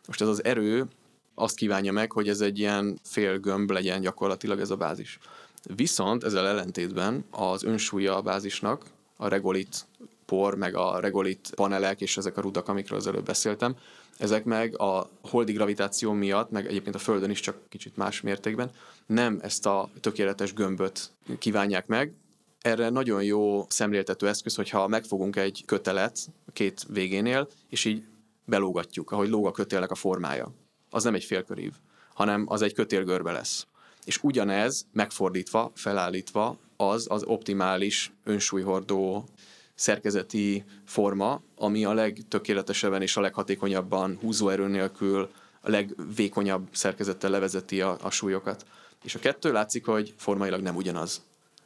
Most ez az erő azt kívánja meg, hogy ez egy ilyen fél gömb legyen gyakorlatilag ez a bázis. Viszont ezzel ellentétben az önsúlya a bázisnak, a regolit por, meg a regolit panelek és ezek a rudak, amikről az előbb beszéltem, ezek meg a holdi gravitáció miatt, meg egyébként a Földön is csak kicsit más mértékben, nem ezt a tökéletes gömböt kívánják meg. Erre nagyon jó szemléltető eszköz, hogyha megfogunk egy kötelet két végénél, és így belógatjuk, ahogy lóg a kötélnek a formája. Az nem egy félkörív, hanem az egy kötélgörbe lesz és ugyanez megfordítva, felállítva az az optimális önsúlyhordó szerkezeti forma, ami a legtökéletesebben és a leghatékonyabban húzóerő nélkül a legvékonyabb szerkezettel levezeti a, a súlyokat. És a kettő látszik, hogy formailag nem ugyanaz.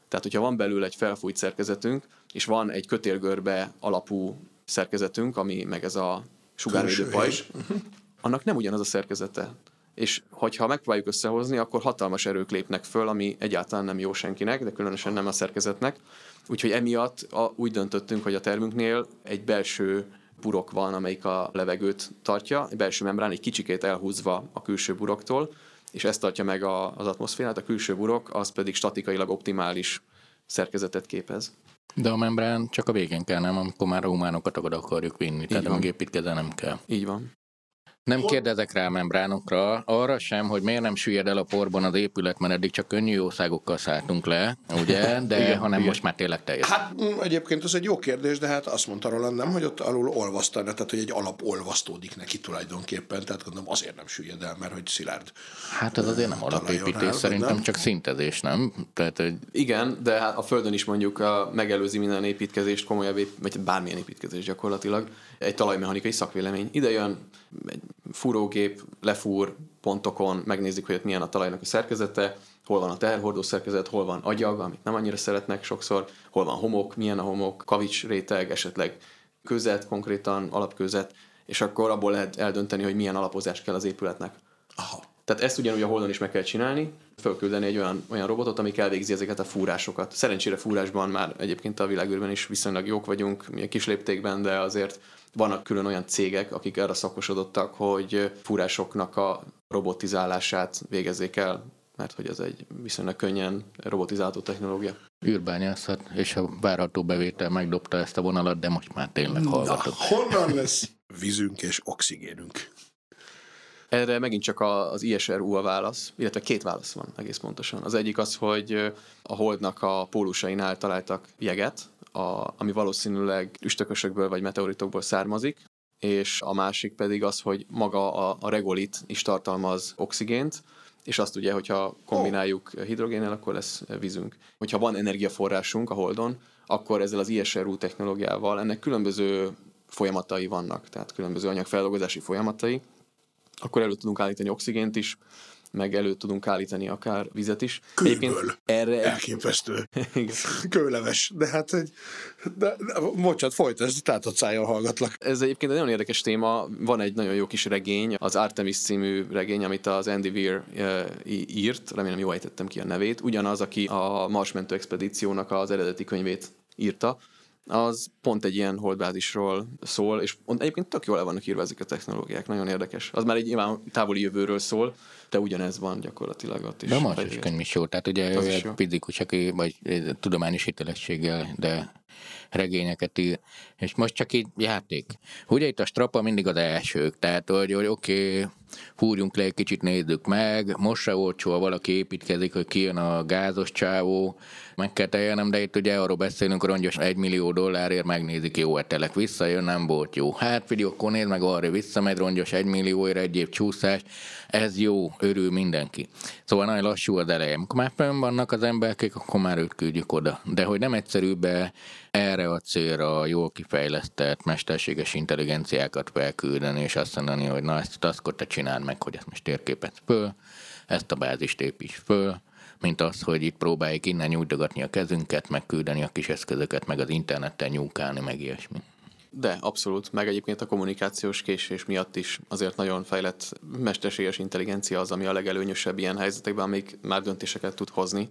Tehát, hogyha van belül egy felfújt szerkezetünk, és van egy kötélgörbe alapú szerkezetünk, ami meg ez a sugárvédő pajzs, annak nem ugyanaz a szerkezete és hogyha megpróbáljuk összehozni, akkor hatalmas erők lépnek föl, ami egyáltalán nem jó senkinek, de különösen nem a szerkezetnek. Úgyhogy emiatt a, úgy döntöttünk, hogy a termünknél egy belső burok van, amelyik a levegőt tartja, egy belső membrán egy kicsikét elhúzva a külső buroktól, és ezt tartja meg a, az atmoszférát, a külső burok, az pedig statikailag optimális szerkezetet képez. De a membrán csak a végén kell, nem? Amikor már a humánokat akarjuk vinni, Így tehát van. a nem kell. Így van. Nem kérdezek rá a membránokra, arra sem, hogy miért nem süllyed el a porban az épület, mert eddig csak könnyű jószágokkal szálltunk le, ugye, (laughs) de igen, hanem igen. most már tényleg teljes. Hát mm, egyébként ez egy jó kérdés, de hát azt mondta Roland nem, hogy ott alul olvasztani, tehát hogy egy alap olvasztódik neki tulajdonképpen, tehát gondolom azért nem süllyed el, mert hogy szilárd. Hát ez azért nem alapépítés, el, szerintem nem? csak szintezés, nem? Tehát, hogy... Igen, de hát a Földön is mondjuk a, megelőzi minden építkezést, komolyabb, ép, vagy bármilyen építkezés gyakorlatilag, egy talajmechanikai szakvélemény. Ide jön egy fúrógép lefúr pontokon, megnézik, hogy ott milyen a talajnak a szerkezete, hol van a teherhordó szerkezet, hol van agyag, amit nem annyira szeretnek sokszor, hol van homok, milyen a homok, kavics réteg, esetleg közet, konkrétan alapközet, és akkor abból lehet eldönteni, hogy milyen alapozás kell az épületnek. Aha. Tehát ezt ugyanúgy a Holdon is meg kell csinálni, fölküldeni egy olyan, olyan robotot, ami elvégzi ezeket a fúrásokat. Szerencsére fúrásban már egyébként a világűrben is viszonylag jók vagyunk, mi kis léptékben, de azért vannak külön olyan cégek, akik arra szakosodottak, hogy fúrásoknak a robotizálását végezzék el, mert hogy ez egy viszonylag könnyen robotizálható technológia. űrbányászat, és a várható bevétel megdobta ezt a vonalat, de most már tényleg hallgatok. Na, honnan (laughs) lesz vízünk és oxigénünk? Erre megint csak az ISRU a válasz, illetve két válasz van egész pontosan. Az egyik az, hogy a Holdnak a pólusainál találtak jeget, a, ami valószínűleg üstökösökből vagy meteoritokból származik, és a másik pedig az, hogy maga a, a regolit is tartalmaz oxigént, és azt ugye, hogyha kombináljuk hidrogénnel, akkor lesz vízünk. Hogyha van energiaforrásunk a Holdon, akkor ezzel az ISRU technológiával ennek különböző folyamatai vannak, tehát különböző anyagfeldolgozási folyamatai, akkor elő tudunk állítani oxigént is, meg elő tudunk állítani akár vizet is. Kőből. erre... Elképesztő. (laughs) Kőleves. De hát egy... De, de, bocsánat, folytasd, tehát ott szájjal hallgatlak. Ez egyébként egy nagyon érdekes téma. Van egy nagyon jó kis regény, az Artemis című regény, amit az Andy Weir uh, írt, remélem jól ejtettem ki a nevét. Ugyanaz, aki a Marsmentő expedíciónak az eredeti könyvét írta az pont egy ilyen holdbázisról szól, és egyébként tök jól el vannak írva ezek a technológiák, nagyon érdekes. Az már egy nyilván távoli jövőről szól, de ugyanez van gyakorlatilag ott is. De a könyv is jó, tehát ugye ő egy fizikus, aki vagy tudományos hitelességgel, de regényeket ír, és most csak így játék. Ugye itt a strapa mindig az elsők, tehát hogy, hogy oké, okay, fúrjunk le egy kicsit, nézzük meg, most se olcsó, ha valaki építkezik, hogy kijön a gázos csávó, meg kell teljenem, de itt ugye arról beszélünk, rongyos egy millió dollárért megnézik, jó etelek, visszajön, nem volt jó. Hát figyelj, akkor nézd meg arra, visszamegy rongyos egy millióért egy év csúszás, ez jó, örül mindenki. Szóval nagyon lassú az eleje. Amikor már fönn vannak az emberek, akkor már őt küldjük oda. De hogy nem egyszerűbb erre a célra jól kifejlesztett mesterséges intelligenciákat felküldeni, és azt mondani, hogy na ezt a taskot te csináld meg, hogy ezt most térképet föl, ezt a bázist építs föl, mint az, hogy itt próbáljuk innen nyújtogatni a kezünket, meg küldeni a kis eszközöket, meg az interneten nyúkálni, meg ilyesmi. De, abszolút. Meg egyébként a kommunikációs késés miatt is azért nagyon fejlett mesterséges intelligencia az, ami a legelőnyösebb ilyen helyzetekben, amik már döntéseket tud hozni.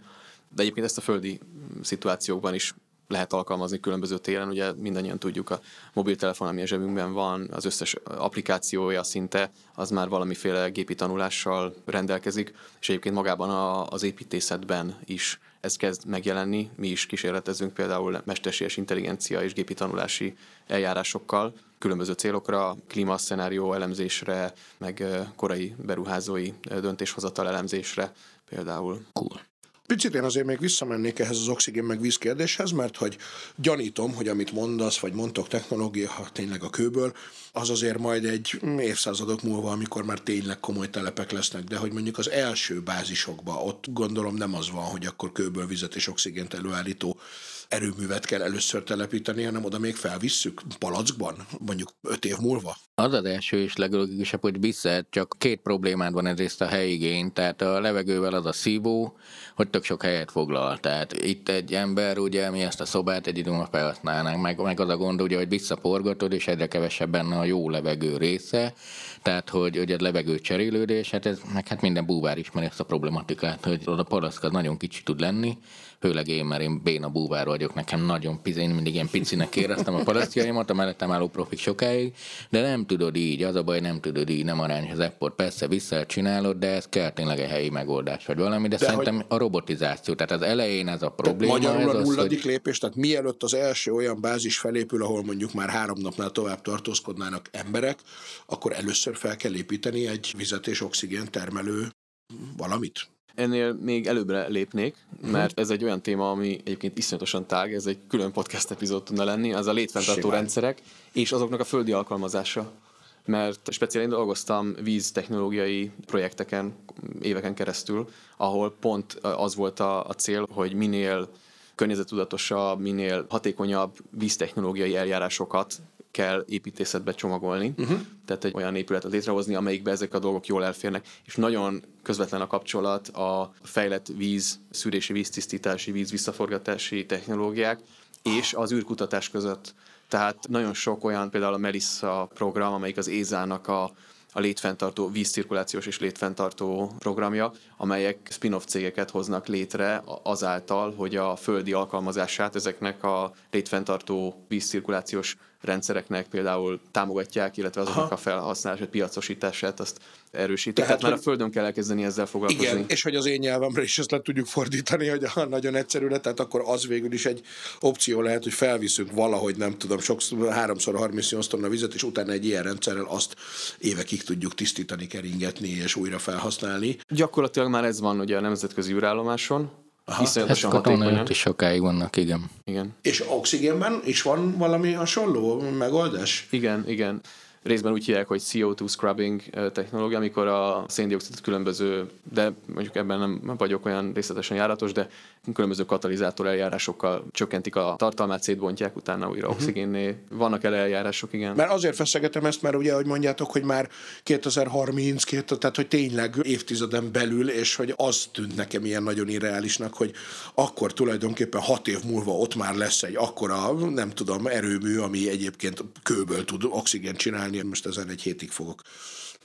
De egyébként ezt a földi szituációkban is lehet alkalmazni különböző téren, ugye mindannyian tudjuk, a mobiltelefon, ami a zsebünkben van, az összes applikációja szinte, az már valamiféle gépi tanulással rendelkezik, és egyébként magában a, az építészetben is ez kezd megjelenni. Mi is kísérletezünk például mesterséges intelligencia és gépi tanulási eljárásokkal, különböző célokra, klímaszenárió elemzésre, meg korai beruházói döntéshozatal elemzésre például. Cool. Picit én azért még visszamennék ehhez az oxigén meg víz kérdéshez, mert hogy gyanítom, hogy amit mondasz, vagy mondtok technológia, ha tényleg a kőből, az azért majd egy évszázadok múlva, amikor már tényleg komoly telepek lesznek, de hogy mondjuk az első bázisokban, ott gondolom nem az van, hogy akkor kőből vizet és oxigént előállító erőművet kell először telepíteni, hanem oda még felvisszük palackban, mondjuk öt év múlva. Az az első és leglogikusabb, hogy vissza, csak két problémád van egyrészt a helyigény, tehát a levegővel az a szívó, hogy tök sok helyet foglal. Tehát itt egy ember, ugye, mi ezt a szobát egy időn felhasználnánk, meg, meg az a gond, ugye, hogy visszaporgatod, és egyre kevesebb benne a jó levegő része, tehát, hogy, hogy a levegő cserélődés, hát ez, meg hát minden búvár ismeri ezt a problematikát, hogy oda palack az nagyon kicsi tud lenni, főleg én, mert én béna búvár vagyok, nekem nagyon pici, én mindig ilyen picinek éreztem a parasztjaimat, a mellettem álló profik sokáig, de nem tudod így, az a baj, nem tudod így, nem arányos az apport, persze vissza csinálod, de ez kell tényleg egy helyi megoldás, vagy valami, de, de szerintem hogy... a robotizáció, tehát az elején ez a probléma. Magyarul ez a nulladik hogy... lépés, tehát mielőtt az első olyan bázis felépül, ahol mondjuk már három napnál tovább tartózkodnának emberek, akkor először fel kell építeni egy vizet és oxigén termelő valamit. Ennél még előbbre lépnék, mhm. mert ez egy olyan téma, ami egyébként iszonyatosan tág, ez egy külön podcast epizód tudna lenni, az a létfenntartó rendszerek, és azoknak a földi alkalmazása. Mert speciál én dolgoztam víztechnológiai projekteken éveken keresztül, ahol pont az volt a, a cél, hogy minél környezetudatosabb, minél hatékonyabb víztechnológiai eljárásokat kell építészetbe csomagolni, uh-huh. tehát egy olyan épületet létrehozni, amelyikbe ezek a dolgok jól elférnek, és nagyon közvetlen a kapcsolat a fejlett víz, szűrési, víztisztítási, víz visszaforgatási technológiák és az űrkutatás között. Tehát nagyon sok olyan, például a Melissa program, amelyik az ESA-nak a a létfenntartó, vízcirkulációs és létfenntartó programja, amelyek spin-off cégeket hoznak létre azáltal, hogy a földi alkalmazását ezeknek a létfenntartó vízcirkulációs rendszereknek például támogatják, illetve azoknak a felhasználását, piacosítását azt erősítik. Tehát, Tehát már a Földön kell elkezdeni ezzel foglalkozni. Igen, és hogy az én nyelvemre is ezt le tudjuk fordítani, hogy a (laughs) nagyon egyszerűre, tehát akkor az végül is egy opció lehet, hogy felviszünk valahogy, nem tudom, sokszor, háromszor 38 tonna vizet, és utána egy ilyen rendszerrel azt évekig tudjuk tisztítani, keringetni és újra felhasználni. Gyakorlatilag már ez van ugye a nemzetközi űrállomáson, Aha, Iszonyatosan hatékonyan. is sokáig vannak, igen. igen. És oxigénben is van valami hasonló megoldás? Igen, igen részben úgy hívják, hogy CO2 scrubbing technológia, amikor a széndiokszidot különböző, de mondjuk ebben nem vagyok olyan részletesen járatos, de különböző katalizátor eljárásokkal csökkentik a tartalmát, szétbontják, utána újra uh-huh. oxigénné. Vannak el eljárások, igen. Mert azért feszegetem ezt, mert ugye, ahogy mondjátok, hogy már 2030, tehát hogy tényleg évtizeden belül, és hogy az tűnt nekem ilyen nagyon irreálisnak, hogy akkor tulajdonképpen hat év múlva ott már lesz egy akkora, nem tudom, erőmű, ami egyébként kőből tud oxigént csinálni. Most ezen egy hétig fogok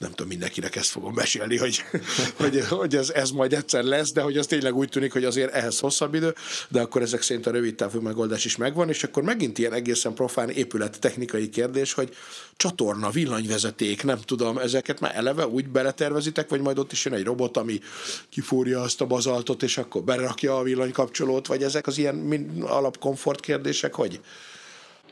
nem tudom, mindenkinek ezt fogom mesélni, hogy, (laughs) hogy, hogy ez, ez majd egyszer lesz, de hogy az tényleg úgy tűnik, hogy azért ehhez hosszabb idő, de akkor ezek szerint a rövid távú megoldás is megvan, és akkor megint ilyen egészen profán épület technikai kérdés, hogy csatorna, villanyvezeték, nem tudom, ezeket már eleve úgy beletervezitek, vagy majd ott is jön egy robot, ami kifúrja azt a bazaltot, és akkor berakja a villanykapcsolót, vagy ezek az ilyen alapkomfort kérdések, hogy?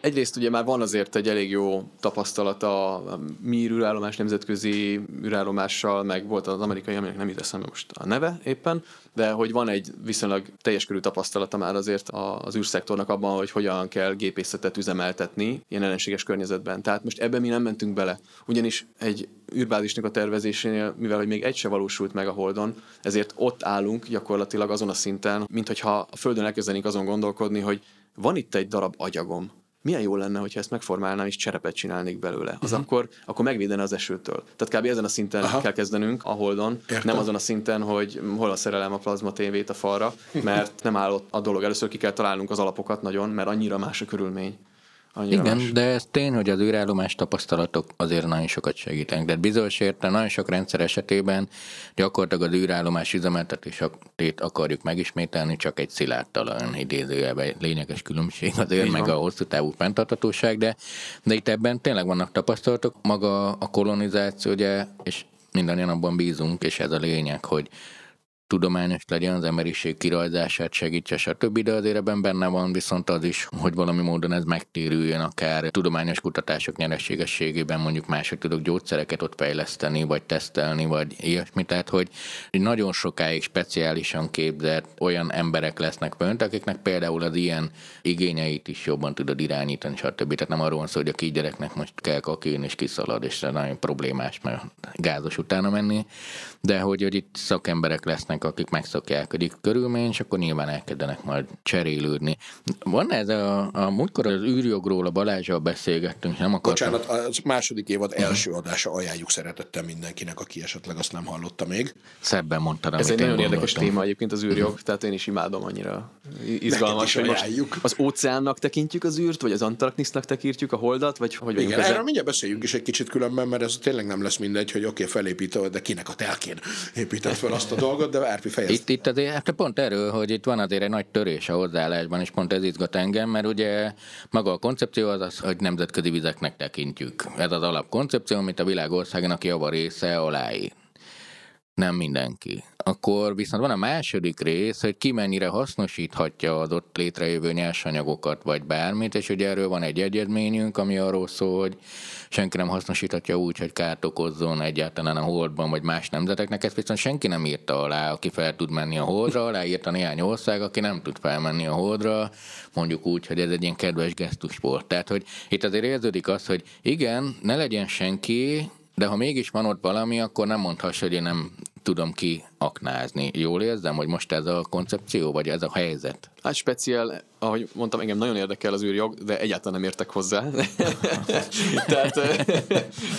Egyrészt ugye már van azért egy elég jó tapasztalat a mi űrállomás nemzetközi űrállomással, meg volt az amerikai, aminek nem jut eszembe most a neve éppen, de hogy van egy viszonylag teljes körű tapasztalata már azért az űrszektornak abban, hogy hogyan kell gépészetet üzemeltetni ilyen ellenséges környezetben. Tehát most ebben mi nem mentünk bele, ugyanis egy űrbázisnak a tervezésénél, mivel hogy még egy se valósult meg a Holdon, ezért ott állunk gyakorlatilag azon a szinten, mint hogyha a Földön elkezdenénk azon gondolkodni, hogy van itt egy darab agyagom, milyen jó lenne, hogyha ezt megformálnám és cserepet csinálnék belőle. Az uh-huh. akkor, akkor megvédene az esőtől. Tehát kb. ezen a szinten Aha. kell kezdenünk a Holdon, Értem. nem azon a szinten, hogy hol a szerelem a plazma tévét a falra, mert nem állott a dolog. Először ki kell találnunk az alapokat nagyon, mert annyira más a körülmény. Annyira Igen, más. de ez tény, hogy az űrállomás tapasztalatok azért nagyon sokat segítenek. De bizonyos érte nagyon sok rendszer esetében gyakorlatilag az űrállomás üzemeltetését akarjuk megismételni, csak egy szilárd talán idézőjelben lényeges különbség azért, Így meg van. a hosszú távú fenntartatóság, de, de itt ebben tényleg vannak tapasztalatok. Maga a kolonizáció, ugye, és mindannyian abban bízunk, és ez a lényeg, hogy tudományos legyen, az emberiség kirajzását segítse, stb. De azért ebben benne van viszont az is, hogy valami módon ez megtérüljön akár tudományos kutatások nyereségességében, mondjuk mások tudok gyógyszereket ott fejleszteni, vagy tesztelni, vagy ilyesmi. Tehát, hogy nagyon sokáig speciálisan képzett olyan emberek lesznek fönt, akiknek például az ilyen igényeit is jobban tudod irányítani, stb. Tehát nem arról van szó, hogy a kisgyereknek most kell kakén és kiszalad, és nagyon problémás, mert gázos utána menni, de hogy, hogy itt szakemberek lesznek, akik megszokják a körülmény, és akkor nyilván elkezdenek majd cserélődni. Van ez a, a múltkor az űrjogról a Balázsral beszélgettünk, nem akartam. Bocsánat, a második évad első adása ajánljuk szeretettel mindenkinek, aki esetleg azt nem hallotta még. Szebben mondtad, Ez egy nagyon érdekes téma egyébként az űrjog, uh-huh. tehát én is imádom annyira izgalmas, hogy most az óceánnak tekintjük az űrt, vagy az Antarktisznak tekintjük a holdat, vagy hogy Igen, erről mindjárt beszéljünk is egy kicsit különben, mert ez tényleg nem lesz mindegy, hogy oké, okay, felépít, de kinek a telkén én épített fel azt a dolgot, de Árpi fejezte. Itt, itt azért, hát pont erről, hogy itt van azért egy nagy törés a hozzáállásban, és pont ez izgat engem, mert ugye maga a koncepció az az, hogy nemzetközi vizeknek tekintjük. Ez az alapkoncepció, amit a világ országának java része aláír nem mindenki. Akkor viszont van a második rész, hogy ki mennyire hasznosíthatja az ott létrejövő nyersanyagokat, vagy bármit, és ugye erről van egy egyezményünk, ami arról szól, hogy senki nem hasznosíthatja úgy, hogy kárt okozzon egyáltalán a holdban, vagy más nemzeteknek. Ezt viszont senki nem írta alá, aki fel tud menni a holdra, aláírta néhány ország, aki nem tud felmenni a holdra, mondjuk úgy, hogy ez egy ilyen kedves gesztusport. Tehát, hogy itt azért érződik az, hogy igen, ne legyen senki, de ha mégis van ott valami, akkor nem mondhass, hogy én nem tudom ki aknázni. Jól érzem, hogy most ez a koncepció, vagy ez a helyzet? Hát speciál, ahogy mondtam, engem nagyon érdekel az űrjog, de egyáltalán nem értek hozzá. (laughs) tehát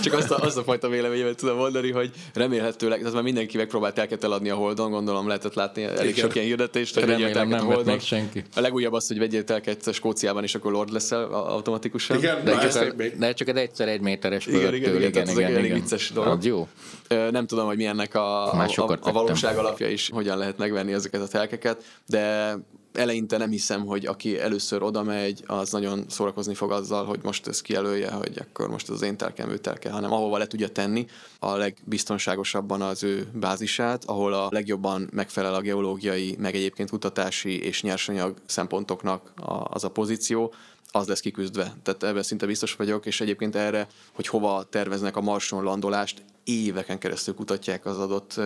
csak azt a, azt a fajta véleményemet tudom mondani, hogy remélhetőleg, tehát már mindenki megpróbált elket eladni a Holdon, gondolom lehetett látni elég Igen. sok ilyen hirdetést, hogy Remélem, nem a Holdon. senki. A legújabb az, hogy vegyél telket Skóciában, és akkor Lord leszel automatikusan. Igen, De csak, a, de csak egy egyszer egy méteres Igen, igen, földtől, igen, tehát ez egy elég vicces dolog. Az jó. Ö, Nem tudom, hogy milyennek a, Már a, a, sokat a vettem. Valóság alapja is, hogyan lehet megvenni ezeket a telkeket, de eleinte nem hiszem, hogy aki először oda megy, az nagyon szórakozni fog azzal, hogy most ez kijelölje, hogy akkor most az én telkem, ő telke, hanem ahova le tudja tenni a legbiztonságosabban az ő bázisát, ahol a legjobban megfelel a geológiai, meg egyébként kutatási és nyersanyag szempontoknak az a pozíció, az lesz kiküzdve. Tehát ebben szinte biztos vagyok, és egyébként erre, hogy hova terveznek a Marson landolást, éveken keresztül kutatják az adott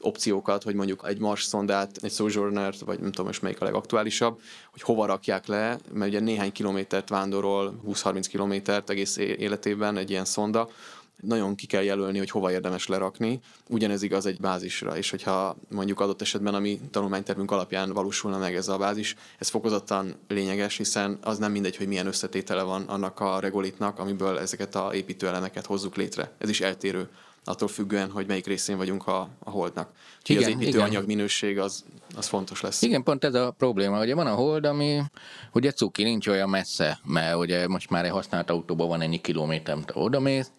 opciókat, hogy mondjuk egy Mars szondát, egy Sojourner-t, vagy nem tudom most melyik a legaktuálisabb, hogy hova rakják le, mert ugye néhány kilométert vándorol, 20-30 kilométert egész életében egy ilyen szonda, nagyon ki kell jelölni, hogy hova érdemes lerakni. Ugyanez igaz egy bázisra, és hogyha mondjuk adott esetben a mi tanulmánytervünk alapján valósulna meg ez a bázis, ez fokozottan lényeges, hiszen az nem mindegy, hogy milyen összetétele van annak a regolitnak, amiből ezeket a építőelemeket hozzuk létre. Ez is eltérő attól függően, hogy melyik részén vagyunk a, a holdnak. Úgyhogy Igen, az igen. építőanyag minőség az, az fontos lesz. Igen, pont ez a probléma. Ugye van a hold, ami ugye cuki nincs olyan messze, mert ugye most már egy használt autóban van ennyi kilométer, amit oda mész.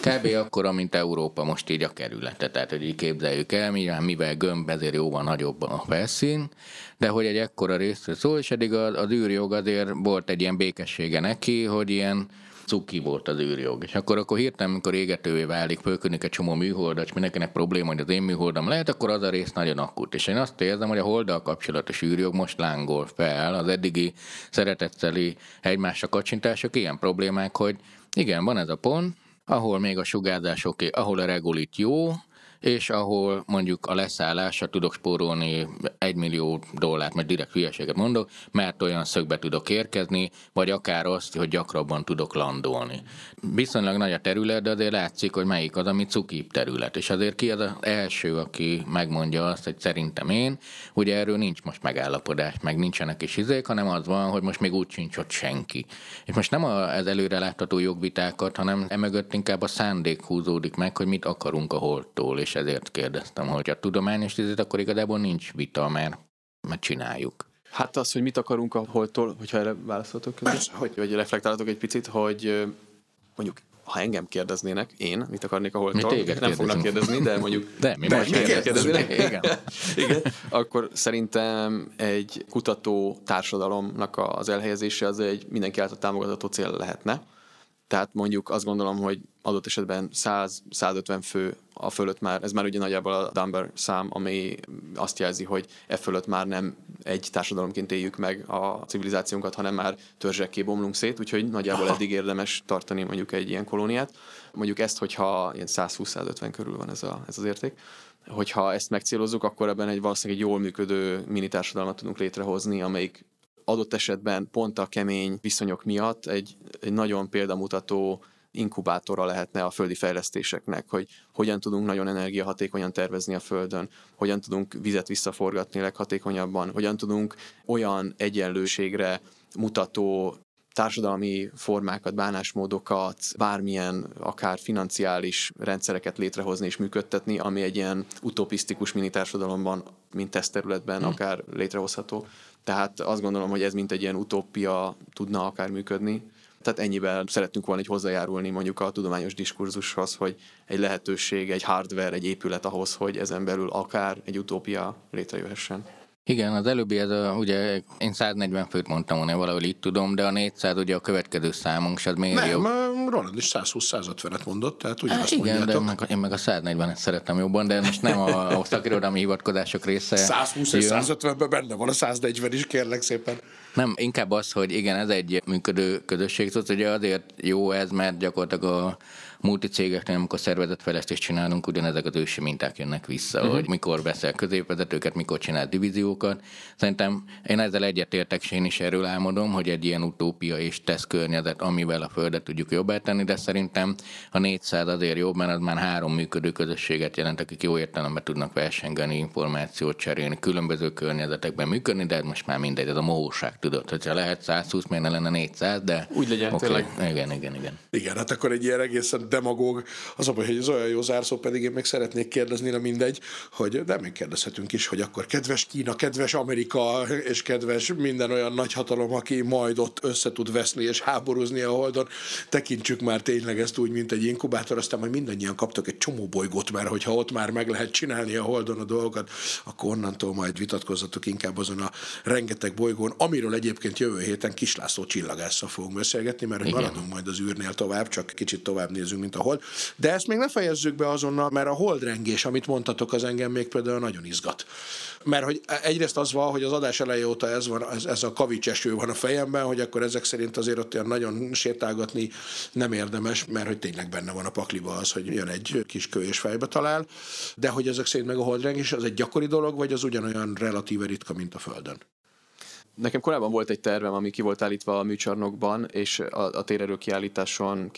Kb. (laughs) akkora, mint Európa most így a kerülete. Tehát, hogy így képzeljük el, mivel, mivel gömb, ezért jóval nagyobb a felszín, de hogy egy ekkora részről szól, és eddig az, az űrjog azért volt egy ilyen békessége neki, hogy ilyen cuki volt az űrjog. És akkor, akkor hirtelen, amikor égetővé válik, fölkönnik egy csomó műholdat, és mindenkinek probléma, hogy az én műholdam lehet, akkor az a rész nagyon akut. És én azt érzem, hogy a holddal kapcsolatos űrjog most lángol fel. Az eddigi szeretetszeli egymásra kacsintások ilyen problémák, hogy igen, van ez a pont, ahol még a sugárzás oké, ahol a regolit jó, és ahol mondjuk a leszállásra tudok spórolni egy millió dollárt, mert direkt hülyeséget mondok, mert olyan szögbe tudok érkezni, vagy akár azt, hogy gyakrabban tudok landolni. Viszonylag nagy a terület, de azért látszik, hogy melyik az, ami cukibb terület. És azért ki az az első, aki megmondja azt, hogy szerintem én, ugye erről nincs most megállapodás, meg nincsenek is izék, hanem az van, hogy most még úgy sincs ott senki. És most nem a, ez előre látható jogvitákat, hanem emögött inkább a szándék húzódik meg, hogy mit akarunk a holdtól, és ezért kérdeztem, hogy a tudományos izét, akkor igazából nincs vita, mert, mert csináljuk. Hát az, hogy mit akarunk a holdtól, hogyha erre válaszoltok, Persze, hogy- vagy reflektáltok egy picit, hogy mondjuk ha engem kérdeznének, én mit akarnék a Mi téged nem fognak kérdezünk. kérdezni, de mondjuk De, mi De, most mi kérdezünk. Igen. (laughs) Igen, akkor szerintem egy kutató társadalomnak az elhelyezése az egy mindenki által támogatható cél lehetne. Tehát mondjuk azt gondolom, hogy adott esetben 100-150 fő a fölött már, ez már ugye nagyjából a Dunbar szám, ami azt jelzi, hogy e fölött már nem egy társadalomként éljük meg a civilizációnkat, hanem már törzsekké bomlunk szét, úgyhogy nagyjából (laughs) eddig érdemes tartani mondjuk egy ilyen kolóniát. Mondjuk ezt, hogyha ilyen 120-150 körül van ez, a, ez az érték, hogyha ezt megcélozzuk, akkor ebben egy valószínűleg egy jól működő mini társadalmat tudunk létrehozni, amelyik adott esetben pont a kemény viszonyok miatt egy, egy nagyon példamutató inkubátora lehetne a földi fejlesztéseknek, hogy hogyan tudunk nagyon energiahatékonyan tervezni a Földön, hogyan tudunk vizet visszaforgatni leghatékonyabban, hogyan tudunk olyan egyenlőségre mutató társadalmi formákat, bánásmódokat, bármilyen akár financiális rendszereket létrehozni és működtetni, ami egy ilyen utopisztikus mini társadalomban, mint tesztterületben hmm. akár létrehozható. Tehát azt gondolom, hogy ez mint egy ilyen utópia tudna akár működni. Tehát ennyivel szerettünk volna így hozzájárulni mondjuk a tudományos diskurzushoz, hogy egy lehetőség, egy hardware, egy épület ahhoz, hogy ezen belül akár egy utópia létrejöhessen. Igen, az előbbi ez a, ugye én 140 főt mondtam volna, valahol itt tudom, de a 400 ugye a következő számunk, és az miért Nem, jobb? Roland is 120-150-et mondott, tehát Há, ugyanazt igen, de meg, én meg a 140-et szerettem jobban, de most nem a, a szakirodalmi hivatkozások része. 120 és jön. 150-ben benne van a 140 is, kérlek szépen. Nem, inkább az, hogy igen, ez egy működő közösség, tudod, ugye azért jó ez, mert gyakorlatilag a multicégeknél, amikor szervezetfejlesztést csinálunk, ugyanezek az ősi minták jönnek vissza, uh-huh. hogy mikor veszel középvezetőket, mikor csinál divíziókat. Szerintem én ezzel egyetértek, és én is erről álmodom, hogy egy ilyen utópia és tesz környezet, amivel a földet tudjuk jobbá tenni, de szerintem a 400 azért jobb, mert az már három működő közösséget jelent, akik jó értelemben tudnak versengeni, információt cserélni, különböző környezetekben működni, de ez most már mindegy, ez a mohóság, tudod, hogyha lehet 120, miért ne lenne 400, de... Úgy legyen, okay. tényleg. Igen, igen, igen. Igen, hát akkor egy ilyen egészen demagóg, az a baj, hogy ez olyan jó zárszó, pedig én még szeretnék kérdezni, na mindegy, hogy de még kérdezhetünk is, hogy akkor kedves Kína, kedves Amerika, és kedves minden olyan nagyhatalom, aki majd ott össze tud veszni és háborúzni a holdon, tekintsük már tényleg ezt úgy, mint egy inkubátor, aztán majd mindannyian kaptak egy csomó bolygót, mert hogyha ott már meg lehet csinálni a holdon a dolgokat, akkor onnantól majd vitatkozzatok inkább azon a rengeteg bolygón, amiről egyébként jövő héten Kislászló csillagásszal fogunk beszélgetni, mert Igen. maradunk majd az űrnél tovább, csak kicsit tovább nézünk, mint a hold. De ezt még ne fejezzük be azonnal, mert a holdrengés, amit mondtatok, az engem még például nagyon izgat. Mert hogy egyrészt az van, hogy az adás eleje óta ez, van, ez, ez a kavics eső van a fejemben, hogy akkor ezek szerint azért ott olyan nagyon sétálgatni nem érdemes, mert hogy tényleg benne van a pakliba az, hogy jön egy kis kő és fejbe talál, de hogy ezek szerint meg a holdrengés az egy gyakori dolog, vagy az ugyanolyan relatíve ritka, mint a Földön? Nekem korábban volt egy tervem, ami ki volt állítva a műcsarnokban, és a, a térerő kiállításon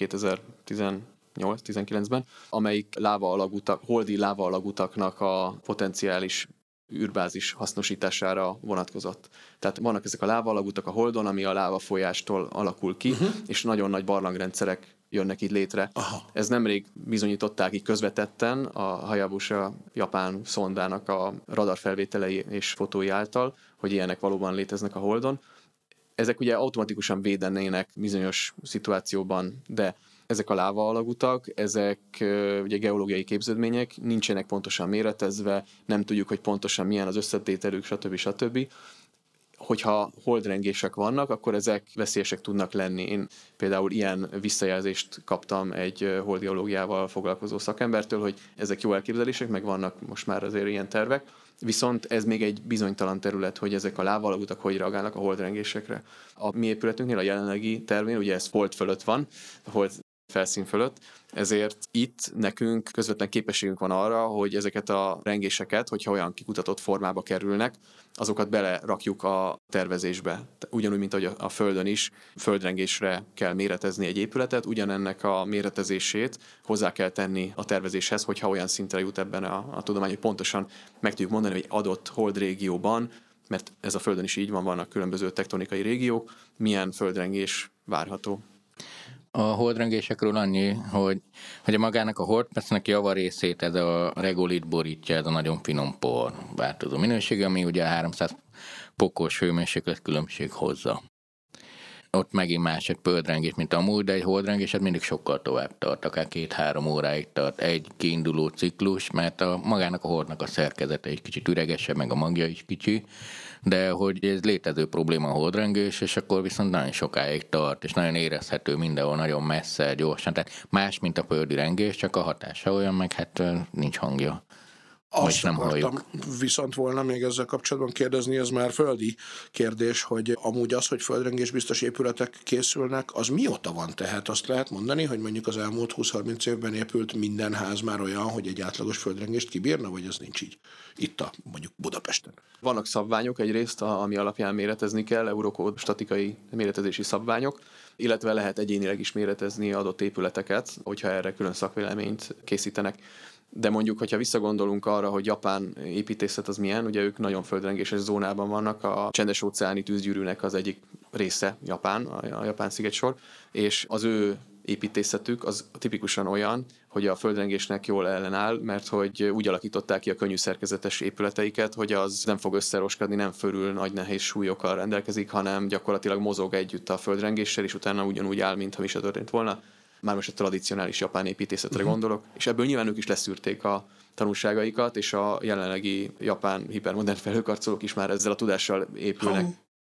2018-19-ben, amelyik láva alagutak, holdi láva alagutaknak a potenciális űrbázis hasznosítására vonatkozott. Tehát vannak ezek a láva alagutak a Holdon, ami a láva folyástól alakul ki, uh-huh. és nagyon nagy barlangrendszerek jönnek itt létre. Aha. Ez nemrég bizonyították így közvetetten a Hayabusa japán szondának a radarfelvételei és fotói által, hogy ilyenek valóban léteznek a Holdon. Ezek ugye automatikusan védenének bizonyos szituációban, de ezek a láva alagutak, ezek ugye geológiai képződmények, nincsenek pontosan méretezve, nem tudjuk, hogy pontosan milyen az összetételük, stb. stb hogyha holdrengések vannak, akkor ezek veszélyesek tudnak lenni. Én például ilyen visszajelzést kaptam egy holdgeológiával foglalkozó szakembertől, hogy ezek jó elképzelések, meg vannak most már azért ilyen tervek, viszont ez még egy bizonytalan terület, hogy ezek a lávalagútak hogy reagálnak a holdrengésekre. A mi épületünknél a jelenlegi tervén, ugye ez hold fölött van, hold felszín fölött, ezért itt nekünk közvetlen képességünk van arra, hogy ezeket a rengéseket, hogyha olyan kikutatott formába kerülnek, azokat belerakjuk a tervezésbe. Ugyanúgy, mint ahogy a Földön is földrengésre kell méretezni egy épületet, ugyanennek a méretezését hozzá kell tenni a tervezéshez, hogyha olyan szintre jut ebben a, a tudomány, hogy pontosan meg tudjuk mondani, hogy adott holdrégióban, mert ez a Földön is így van, vannak különböző tektonikai régiók, milyen földrengés várható a holdrengésekről annyi, hogy, hogy a magának a holdpercnek java részét ez a regolit borítja, ez a nagyon finom por változó minőség, ami ugye a 300 pokos hőmérséklet különbség hozza. Ott megint más egy földrengés, mint amúgy, de egy holdrengés hát mindig sokkal tovább tart, akár két-három óráig tart egy kiinduló ciklus, mert a magának a holdnak a szerkezete egy kicsit üregesebb, meg a magja is kicsi, de hogy ez létező probléma a holdrengés, és akkor viszont nagyon sokáig tart, és nagyon érezhető mindenhol, nagyon messze, gyorsan, tehát más, mint a földi rengés, csak a hatása olyan, meg hát nincs hangja. Azt nem akartam halljuk. viszont volna még ezzel kapcsolatban kérdezni, ez már földi kérdés, hogy amúgy az, hogy földrengés biztos épületek készülnek, az mióta van? Tehát azt lehet mondani, hogy mondjuk az elmúlt 20-30 évben épült minden ház már olyan, hogy egy átlagos földrengést kibírna, vagy ez nincs így? Itt a mondjuk. Vannak szabványok egyrészt, ami alapján méretezni kell, Eurokód statikai méretezési szabványok, illetve lehet egyénileg is méretezni adott épületeket, hogyha erre külön szakvéleményt készítenek. De mondjuk, hogyha visszagondolunk arra, hogy Japán építészet az milyen, ugye ők nagyon földrengéses zónában vannak, a csendes óceáni tűzgyűrűnek az egyik része Japán, a Japán sziget és az ő építészetük az tipikusan olyan, hogy a földrengésnek jól ellenáll, mert hogy úgy alakították ki a könnyű szerkezetes épületeiket, hogy az nem fog összeroskadni, nem fölül nagy nehéz súlyokkal rendelkezik, hanem gyakorlatilag mozog együtt a földrengéssel, és utána ugyanúgy áll, mintha mi se történt volna már most a tradicionális japán építészetre uh-huh. gondolok, és ebből nyilván ők is leszűrték a tanulságaikat, és a jelenlegi japán hipermodern felhőkarcolók is már ezzel a tudással épülnek.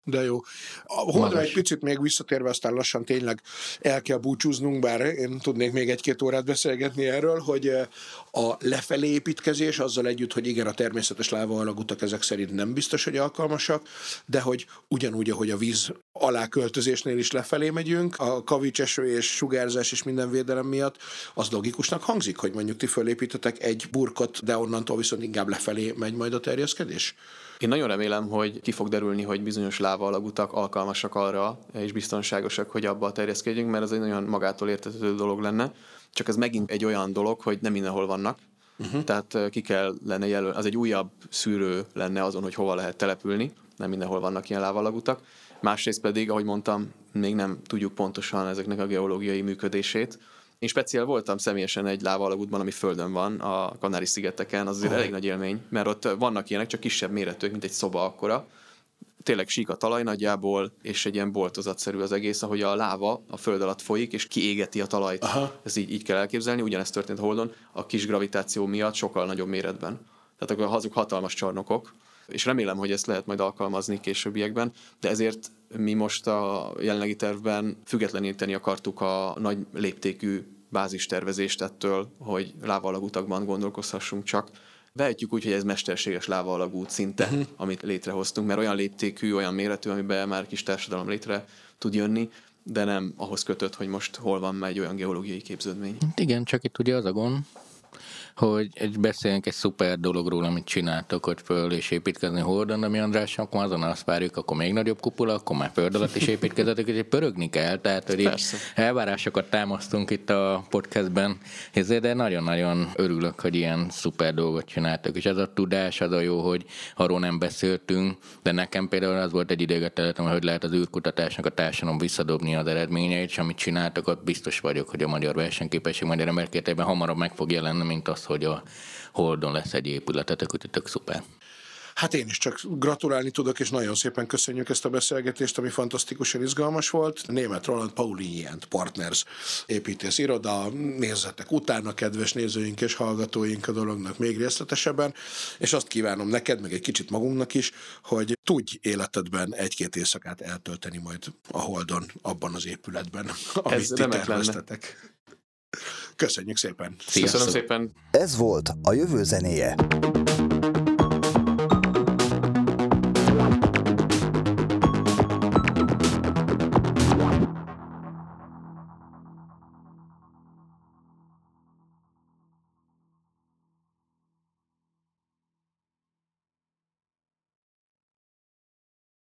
De jó. A Holdra egy picit még visszatérve, aztán lassan tényleg el kell búcsúznunk, bár én tudnék még egy-két órát beszélgetni erről, hogy eh, a lefelé építkezés azzal együtt, hogy igen, a természetes láva alagutak ezek szerint nem biztos, hogy alkalmasak, de hogy ugyanúgy, ahogy a víz aláköltözésnél is lefelé megyünk, a kavicseső és sugárzás és minden védelem miatt, az logikusnak hangzik, hogy mondjuk ti fölépítetek egy burkot, de onnantól viszont inkább lefelé megy majd a terjeszkedés? Én nagyon remélem, hogy ki fog derülni, hogy bizonyos láva alagutak alkalmasak arra, és biztonságosak, hogy abba terjeszkedjünk, mert ez egy nagyon magától értetődő dolog lenne. Csak ez megint egy olyan dolog, hogy nem mindenhol vannak, Uh-huh. Tehát ki kell lenne jelöl, az egy újabb szűrő lenne azon, hogy hova lehet települni, nem mindenhol vannak ilyen lávalagutak. Másrészt pedig, ahogy mondtam, még nem tudjuk pontosan ezeknek a geológiai működését. Én speciál voltam személyesen egy lávalagútban, ami földön van, a Kanári-szigeteken, az azért oh. elég nagy élmény, mert ott vannak ilyenek, csak kisebb méretűek, mint egy szoba akkora, tényleg sík a talaj nagyjából, és egy ilyen boltozatszerű az egész, ahogy a láva a föld alatt folyik, és kiégeti a talajt. Aha. Ez így, így kell elképzelni, ugyanezt történt Holdon, a kis gravitáció miatt sokkal nagyobb méretben. Tehát akkor hazuk hatalmas csarnokok, és remélem, hogy ezt lehet majd alkalmazni későbbiekben, de ezért mi most a jelenlegi tervben függetleníteni akartuk a nagy léptékű bázistervezést ettől, hogy lávalagútakban gondolkozhassunk csak, Vehetjük úgy, hogy ez mesterséges láva alagút szinte, uh-huh. amit létrehoztunk, mert olyan léptékű, olyan méretű, amiben már kis társadalom létre tud jönni, de nem ahhoz kötött, hogy most hol van egy olyan geológiai képződmény. Igen, csak itt ugye az a gond, hogy egy beszélünk egy szuper dologról, amit csináltok, hogy föl és építkezni Hordon, ami András, akkor azon azt várjuk, akkor még nagyobb kupola, akkor már föld alatt is építkezetek, és pörögni kell, tehát hogy elvárásokat támasztunk itt a podcastben, de nagyon-nagyon örülök, hogy ilyen szuper dolgot csináltok, és ez a tudás, az a jó, hogy arról nem beszéltünk, de nekem például az volt egy idégeteletem, hogy lehet az űrkutatásnak a társadalom visszadobni az eredményeit, és amit csináltok, ott biztos vagyok, hogy a magyar versenyképesség magyar emberkétében hamarabb meg fog jelenni, mint az, hogy a Holdon lesz egy épületetek, úgyhogy tök szuper. Hát én is csak gratulálni tudok, és nagyon szépen köszönjük ezt a beszélgetést, ami fantasztikusan izgalmas volt. Német Roland Paulini and Partners építész iroda, nézzetek utána, kedves nézőink és hallgatóink a dolognak még részletesebben, és azt kívánom neked, meg egy kicsit magunknak is, hogy tudj életedben egy-két éjszakát eltölteni majd a Holdon, abban az épületben, amit Ez ti terveztetek. Lenne. Köszönjük szépen! Sziasztok. Köszönöm szépen! Ez volt a jövő zenéje.